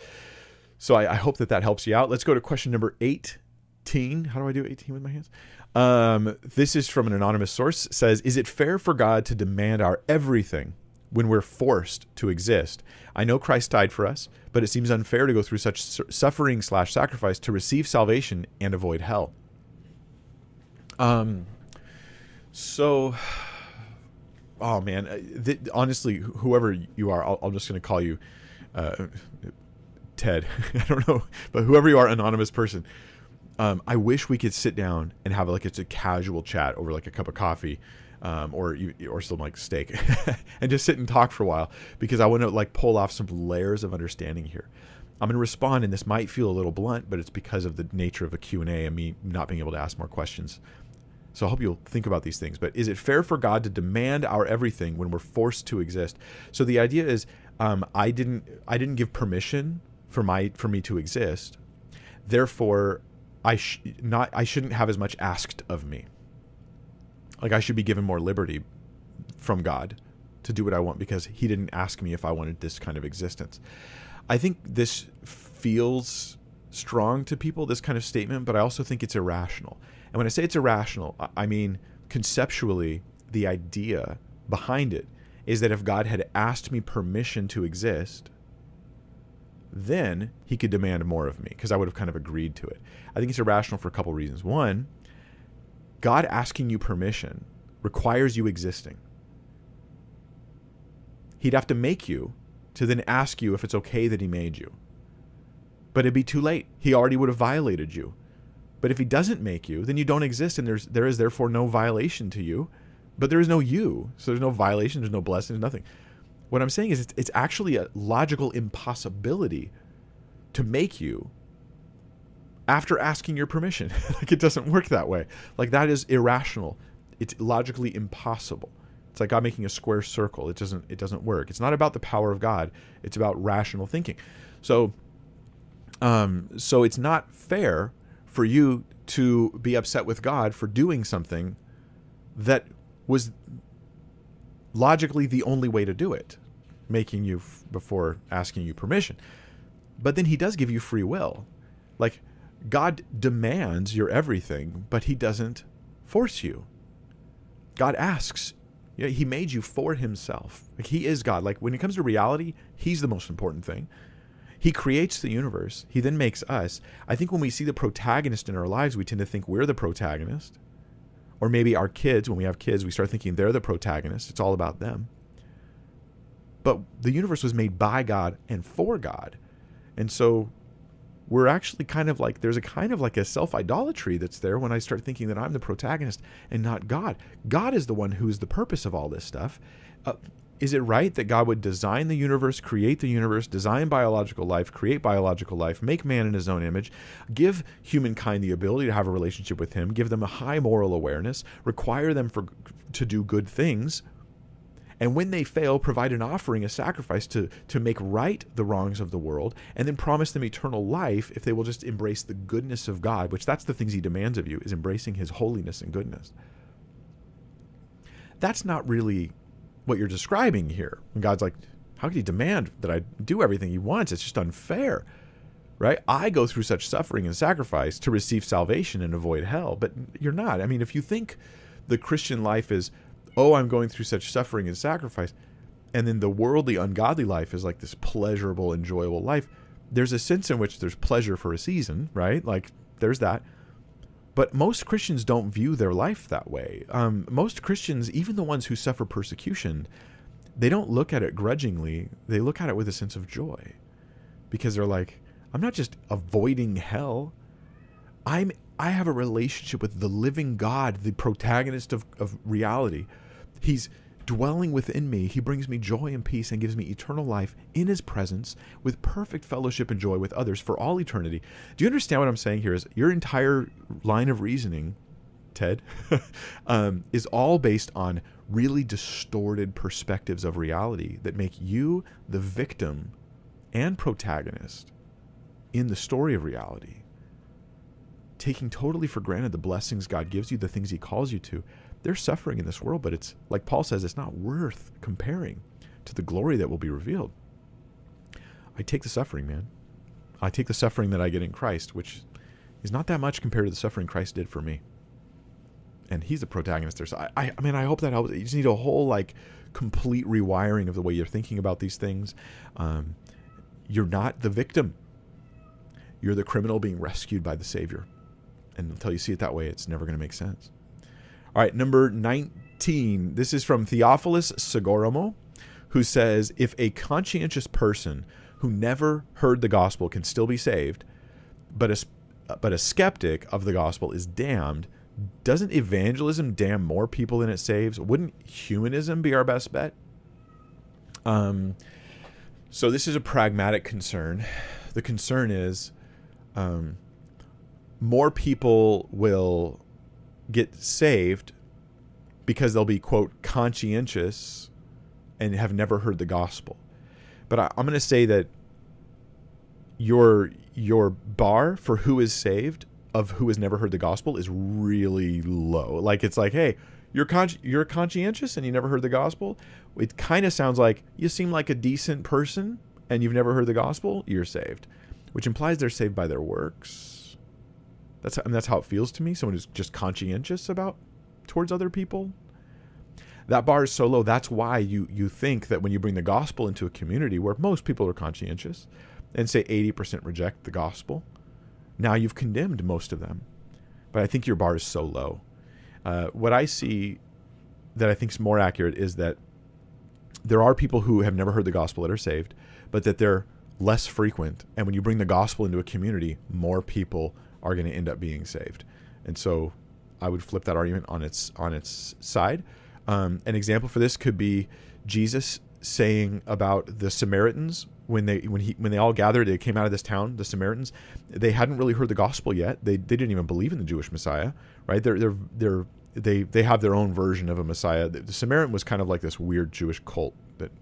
So I, I hope that that helps you out. Let's go to question number eighteen. How do I do eighteen with my hands? Um, this is from an anonymous source. Says, "Is it fair for God to demand our everything when we're forced to exist? I know Christ died for us, but it seems unfair to go through such suffering slash sacrifice to receive salvation and avoid hell." Um. So oh man, uh, th- honestly, whoever you are, i am just going to call you uh, Ted. I don't know, but whoever you are, anonymous person. Um, I wish we could sit down and have like it's a casual chat over like a cup of coffee, um, or or some like steak, and just sit and talk for a while because I want to like pull off some layers of understanding here. I'm going to respond, and this might feel a little blunt, but it's because of the nature of a Q&A and me not being able to ask more questions so I hope you'll think about these things. But is it fair for God to demand our everything when we're forced to exist? So the idea is, um, I didn't I didn't give permission for my for me to exist. Therefore, I sh- not I shouldn't have as much asked of me. Like I should be given more liberty from God to do what I want because He didn't ask me if I wanted this kind of existence. I think this feels strong to people, this kind of statement, but I also think it's irrational. When I say it's irrational, I mean conceptually, the idea behind it is that if God had asked me permission to exist, then he could demand more of me because I would have kind of agreed to it. I think it's irrational for a couple reasons. One, God asking you permission requires you existing. He'd have to make you to then ask you if it's okay that he made you. but it'd be too late. He already would have violated you. But if he doesn't make you, then you don't exist, and there's there is therefore no violation to you. But there is no you, so there's no violation, there's no blessing, there's nothing. What I'm saying is, it's, it's actually a logical impossibility to make you after asking your permission. like it doesn't work that way. Like that is irrational. It's logically impossible. It's like God making a square circle. It doesn't it doesn't work. It's not about the power of God. It's about rational thinking. So um so it's not fair for you to be upset with God for doing something that was logically the only way to do it, making you f- before asking you permission. But then he does give you free will. Like God demands your everything, but he doesn't force you. God asks. Yeah, he made you for himself. Like he is God. Like when it comes to reality, he's the most important thing. He creates the universe. He then makes us. I think when we see the protagonist in our lives, we tend to think we're the protagonist. Or maybe our kids, when we have kids, we start thinking they're the protagonist. It's all about them. But the universe was made by God and for God. And so we're actually kind of like there's a kind of like a self idolatry that's there when I start thinking that I'm the protagonist and not God. God is the one who's the purpose of all this stuff. Uh, is it right that God would design the universe, create the universe, design biological life, create biological life, make man in his own image, give humankind the ability to have a relationship with him, give them a high moral awareness, require them for to do good things, and when they fail, provide an offering, a sacrifice to, to make right the wrongs of the world, and then promise them eternal life if they will just embrace the goodness of God, which that's the things he demands of you, is embracing his holiness and goodness. That's not really what you're describing here. When God's like, how could he demand that I do everything he wants? It's just unfair. Right? I go through such suffering and sacrifice to receive salvation and avoid hell, but you're not. I mean, if you think the Christian life is oh, I'm going through such suffering and sacrifice. And then the worldly, ungodly life is like this pleasurable, enjoyable life. There's a sense in which there's pleasure for a season, right? Like there's that. But most Christians don't view their life that way. Um, most Christians, even the ones who suffer persecution, they don't look at it grudgingly. They look at it with a sense of joy because they're like, I'm not just avoiding hell. I'm I have a relationship with the living God, the protagonist of, of reality He's dwelling within me. He brings me joy and peace and gives me eternal life in his presence with perfect fellowship and joy with others for all eternity. Do you understand what I'm saying here? Is your entire line of reasoning, Ted, um, is all based on really distorted perspectives of reality that make you the victim and protagonist in the story of reality. Taking totally for granted the blessings God gives you, the things He calls you to, there's suffering in this world, but it's like Paul says, it's not worth comparing to the glory that will be revealed. I take the suffering, man. I take the suffering that I get in Christ, which is not that much compared to the suffering Christ did for me. And he's the protagonist there. So I, I, I mean, I hope that helps. You just need a whole like complete rewiring of the way you're thinking about these things. Um, you're not the victim. You're the criminal being rescued by the Savior. And until you see it that way, it's never going to make sense. All right, number 19. This is from Theophilus Segoromo, who says If a conscientious person who never heard the gospel can still be saved, but a, but a skeptic of the gospel is damned, doesn't evangelism damn more people than it saves? Wouldn't humanism be our best bet? Um, so this is a pragmatic concern. The concern is um, more people will get saved because they'll be quote conscientious and have never heard the gospel. But I, am going to say that your your bar for who is saved of who has never heard the gospel is really low. Like it's like, hey, you're con- you're conscientious and you never heard the gospel. It kind of sounds like you seem like a decent person and you've never heard the gospel. You're saved, which implies they're saved by their works that's I mean, that's how it feels to me. Someone who's just conscientious about towards other people. That bar is so low. That's why you you think that when you bring the gospel into a community where most people are conscientious, and say 80% reject the gospel, now you've condemned most of them. But I think your bar is so low. Uh, what I see that I think is more accurate is that there are people who have never heard the gospel that are saved, but that they're less frequent. And when you bring the gospel into a community, more people are going to end up being saved. And so I would flip that argument on its on its side. Um, an example for this could be Jesus saying about the Samaritans when they when he when they all gathered, they came out of this town, the Samaritans. They hadn't really heard the gospel yet. They they didn't even believe in the Jewish Messiah, right? They're they're they're they they have their own version of a Messiah. The, the Samaritan was kind of like this weird Jewish cult that.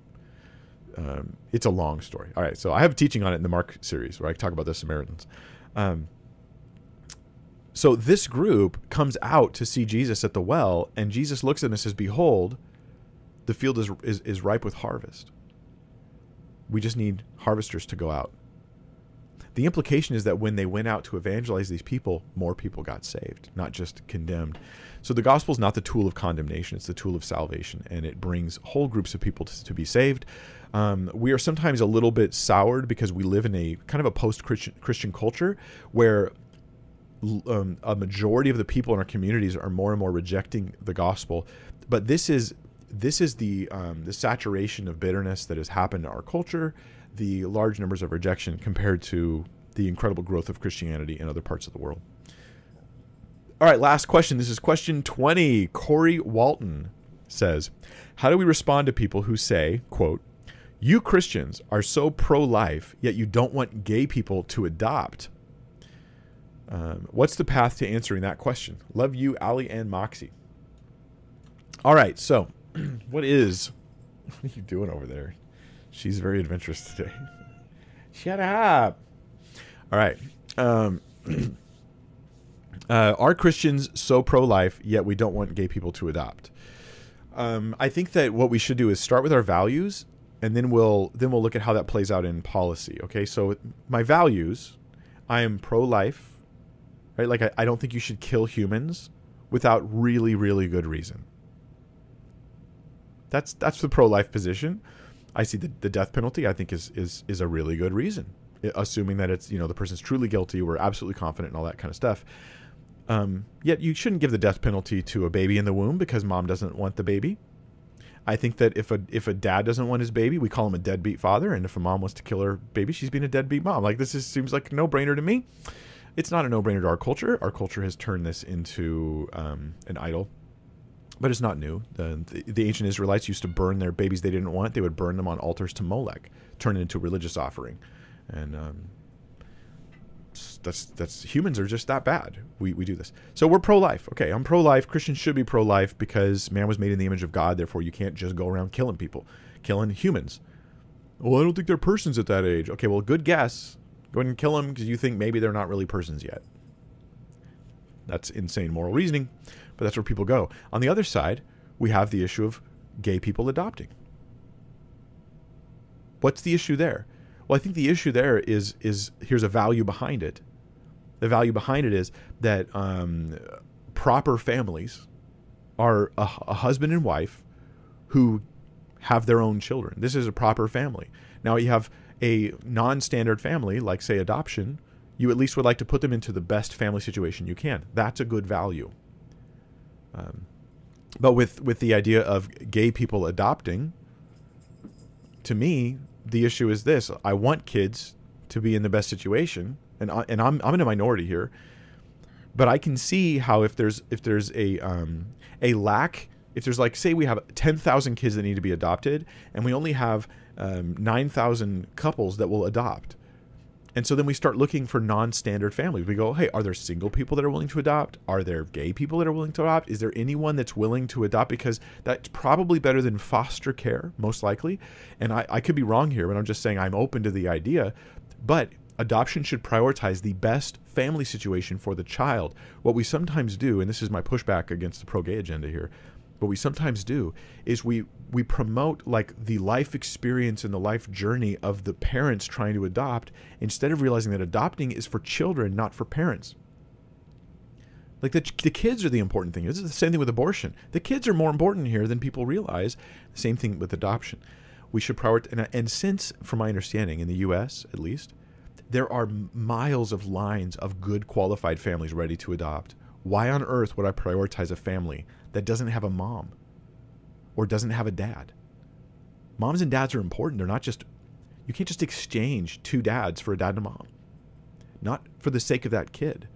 Um, it's a long story. All right, so I have a teaching on it in the Mark series where I talk about the Samaritans. Um, so this group comes out to see Jesus at the well, and Jesus looks at them and says, "Behold, the field is, is, is ripe with harvest. We just need harvesters to go out." The implication is that when they went out to evangelize these people, more people got saved, not just condemned. So the gospel is not the tool of condemnation; it's the tool of salvation, and it brings whole groups of people to, to be saved. Um, we are sometimes a little bit soured because we live in a kind of a post-Christian Christian culture where um, a majority of the people in our communities are more and more rejecting the gospel. But this is this is the um, the saturation of bitterness that has happened to our culture, the large numbers of rejection compared to the incredible growth of Christianity in other parts of the world. All right, last question. This is question 20. Corey Walton says, How do we respond to people who say, quote, you Christians are so pro life, yet you don't want gay people to adopt? Um, what's the path to answering that question? Love you, Ali and Moxie. All right, so what is what are you doing over there? She's very adventurous today. Shut up. All right. Um, uh, are Christians so pro life, yet we don't want gay people to adopt? Um, I think that what we should do is start with our values, and then we'll then we'll look at how that plays out in policy. Okay, so my values, I am pro life right? Like I, I don't think you should kill humans without really, really good reason. That's that's the pro-life position. I see the, the death penalty. I think is is is a really good reason, assuming that it's you know the person's truly guilty. We're absolutely confident and all that kind of stuff. Um, yet you shouldn't give the death penalty to a baby in the womb because mom doesn't want the baby. I think that if a if a dad doesn't want his baby, we call him a deadbeat father, and if a mom wants to kill her baby, she's being a deadbeat mom. Like this is, seems like no brainer to me it's not a no-brainer to our culture. Our culture has turned this into um, an idol, but it's not new. The, the, the, ancient Israelites used to burn their babies they didn't want. They would burn them on altars to Molech, turn it into a religious offering, and um, that's that's humans are just that bad. We we do this. So we're pro-life. Okay, I'm pro-life. Christians should be pro-life because man was made in the image of God. Therefore, you can't just go around killing people, killing humans. Well, I don't think they're persons at that age. Okay, well, good guess. Go ahead and kill them because you think maybe they're not really persons yet. That's insane moral reasoning, but that's where people go. On the other side, we have the issue of gay people adopting. What's the issue there? Well, I think the issue there is is here's a value behind it. The value behind it is that um, proper families are a, a husband and wife who have their own children. This is a proper family. Now you have a non-standard family, like say adoption, you at least would like to put them into the best family situation you can. That's a good value. Um, but with with the idea of gay people adopting, to me, the issue is this: I want kids to be in the best situation, and I, and I'm I'm in a minority here, but I can see how if there's if there's a um, a lack, if there's like say we have ten thousand kids that need to be adopted, and we only have um, 9,000 couples that will adopt. And so then we start looking for non standard families. We go, hey, are there single people that are willing to adopt? Are there gay people that are willing to adopt? Is there anyone that's willing to adopt? Because that's probably better than foster care, most likely. And I, I could be wrong here, but I'm just saying I'm open to the idea. But adoption should prioritize the best family situation for the child. What we sometimes do, and this is my pushback against the pro gay agenda here, what we sometimes do is we we promote like the life experience and the life journey of the parents trying to adopt instead of realizing that adopting is for children not for parents. Like the, the kids are the important thing. This is the same thing with abortion. The kids are more important here than people realize. Same thing with adoption. We should prioritize and, and since from my understanding in the us at least there are miles of lines of good qualified families ready to adopt. Why on earth would i prioritize a family that doesn't have a mom or doesn't have a dad. Moms and dads are important. They're not just You can't just exchange two dads for a dad and a mom. Not for the sake of that kid.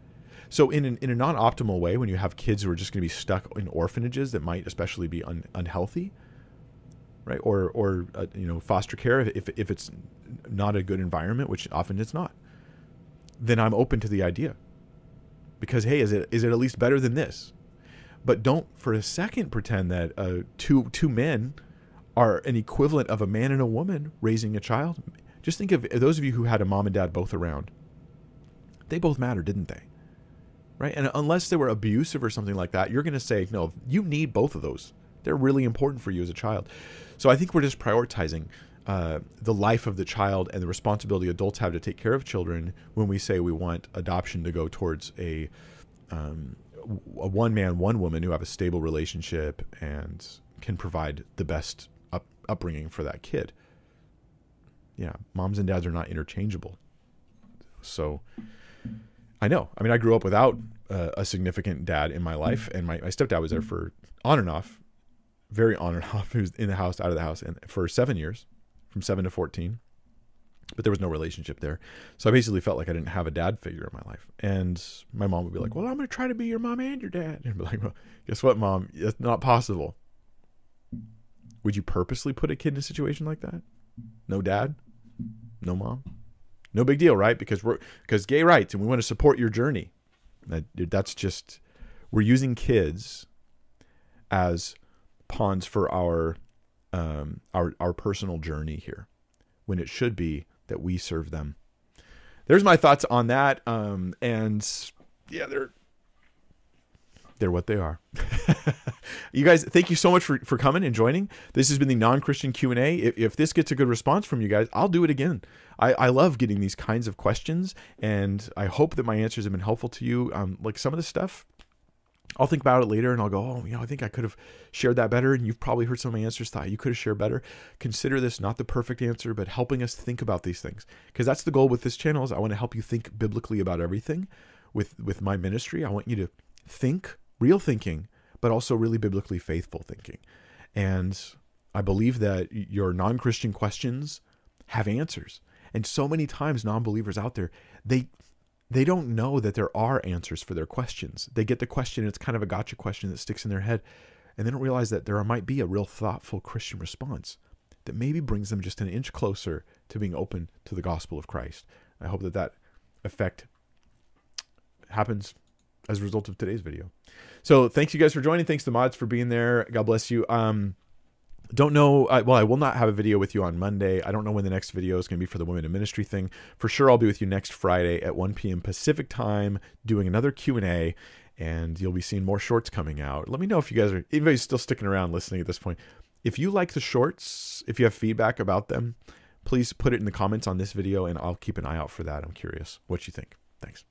So in an, in a non-optimal way, when you have kids who are just going to be stuck in orphanages that might especially be un, unhealthy, right? Or or uh, you know foster care if if it's not a good environment, which often it's not, then I'm open to the idea. Because hey, is it is it at least better than this? But don't for a second pretend that uh, two two men are an equivalent of a man and a woman raising a child. Just think of those of you who had a mom and dad both around. They both matter, didn't they? right? And unless they were abusive or something like that, you're going to say, no, you need both of those. They're really important for you as a child. So I think we're just prioritizing uh, the life of the child and the responsibility adults have to take care of children when we say we want adoption to go towards a, um, a one man, one woman who have a stable relationship and can provide the best up, upbringing for that kid. Yeah, moms and dads are not interchangeable. So I know. I mean, I grew up without uh, a significant dad in my life, and my, my stepdad was there for on and off, very on and off. He was in the house, out of the house, and for seven years, from seven to fourteen. But there was no relationship there, so I basically felt like I didn't have a dad figure in my life. And my mom would be like, "Well, I'm going to try to be your mom and your dad," and I'd be like, "Well, guess what, mom? It's not possible." Would you purposely put a kid in a situation like that? No dad, no mom. No big deal, right? Because we're because gay rights and we want to support your journey. That that's just we're using kids as pawns for our um, our our personal journey here, when it should be that we serve them. There's my thoughts on that, um, and yeah, they're they're what they are. you guys, thank you so much for, for coming and joining. This has been the non-Christian Q&A. If, if this gets a good response from you guys, I'll do it again. I, I love getting these kinds of questions, and I hope that my answers have been helpful to you. Um, like some of the stuff, I'll think about it later and I'll go, oh, you know, I think I could have shared that better. And you've probably heard some of my answers, thought you could have shared better. Consider this not the perfect answer, but helping us think about these things. Because that's the goal with this channel is I want to help you think biblically about everything with, with my ministry. I want you to think real thinking, but also really biblically faithful thinking. And I believe that your non Christian questions have answers. And so many times, non believers out there, they they don't know that there are answers for their questions. They get the question, it's kind of a gotcha question that sticks in their head, and they don't realize that there might be a real thoughtful Christian response that maybe brings them just an inch closer to being open to the gospel of Christ. I hope that that effect happens as a result of today's video. So thanks you guys for joining. Thanks to mods for being there. God bless you. Um, don't know. Uh, well, I will not have a video with you on Monday. I don't know when the next video is going to be for the women in ministry thing. For sure, I'll be with you next Friday at 1 p.m. Pacific time, doing another Q and A, and you'll be seeing more shorts coming out. Let me know if you guys are anybody's still sticking around listening at this point. If you like the shorts, if you have feedback about them, please put it in the comments on this video, and I'll keep an eye out for that. I'm curious what you think. Thanks.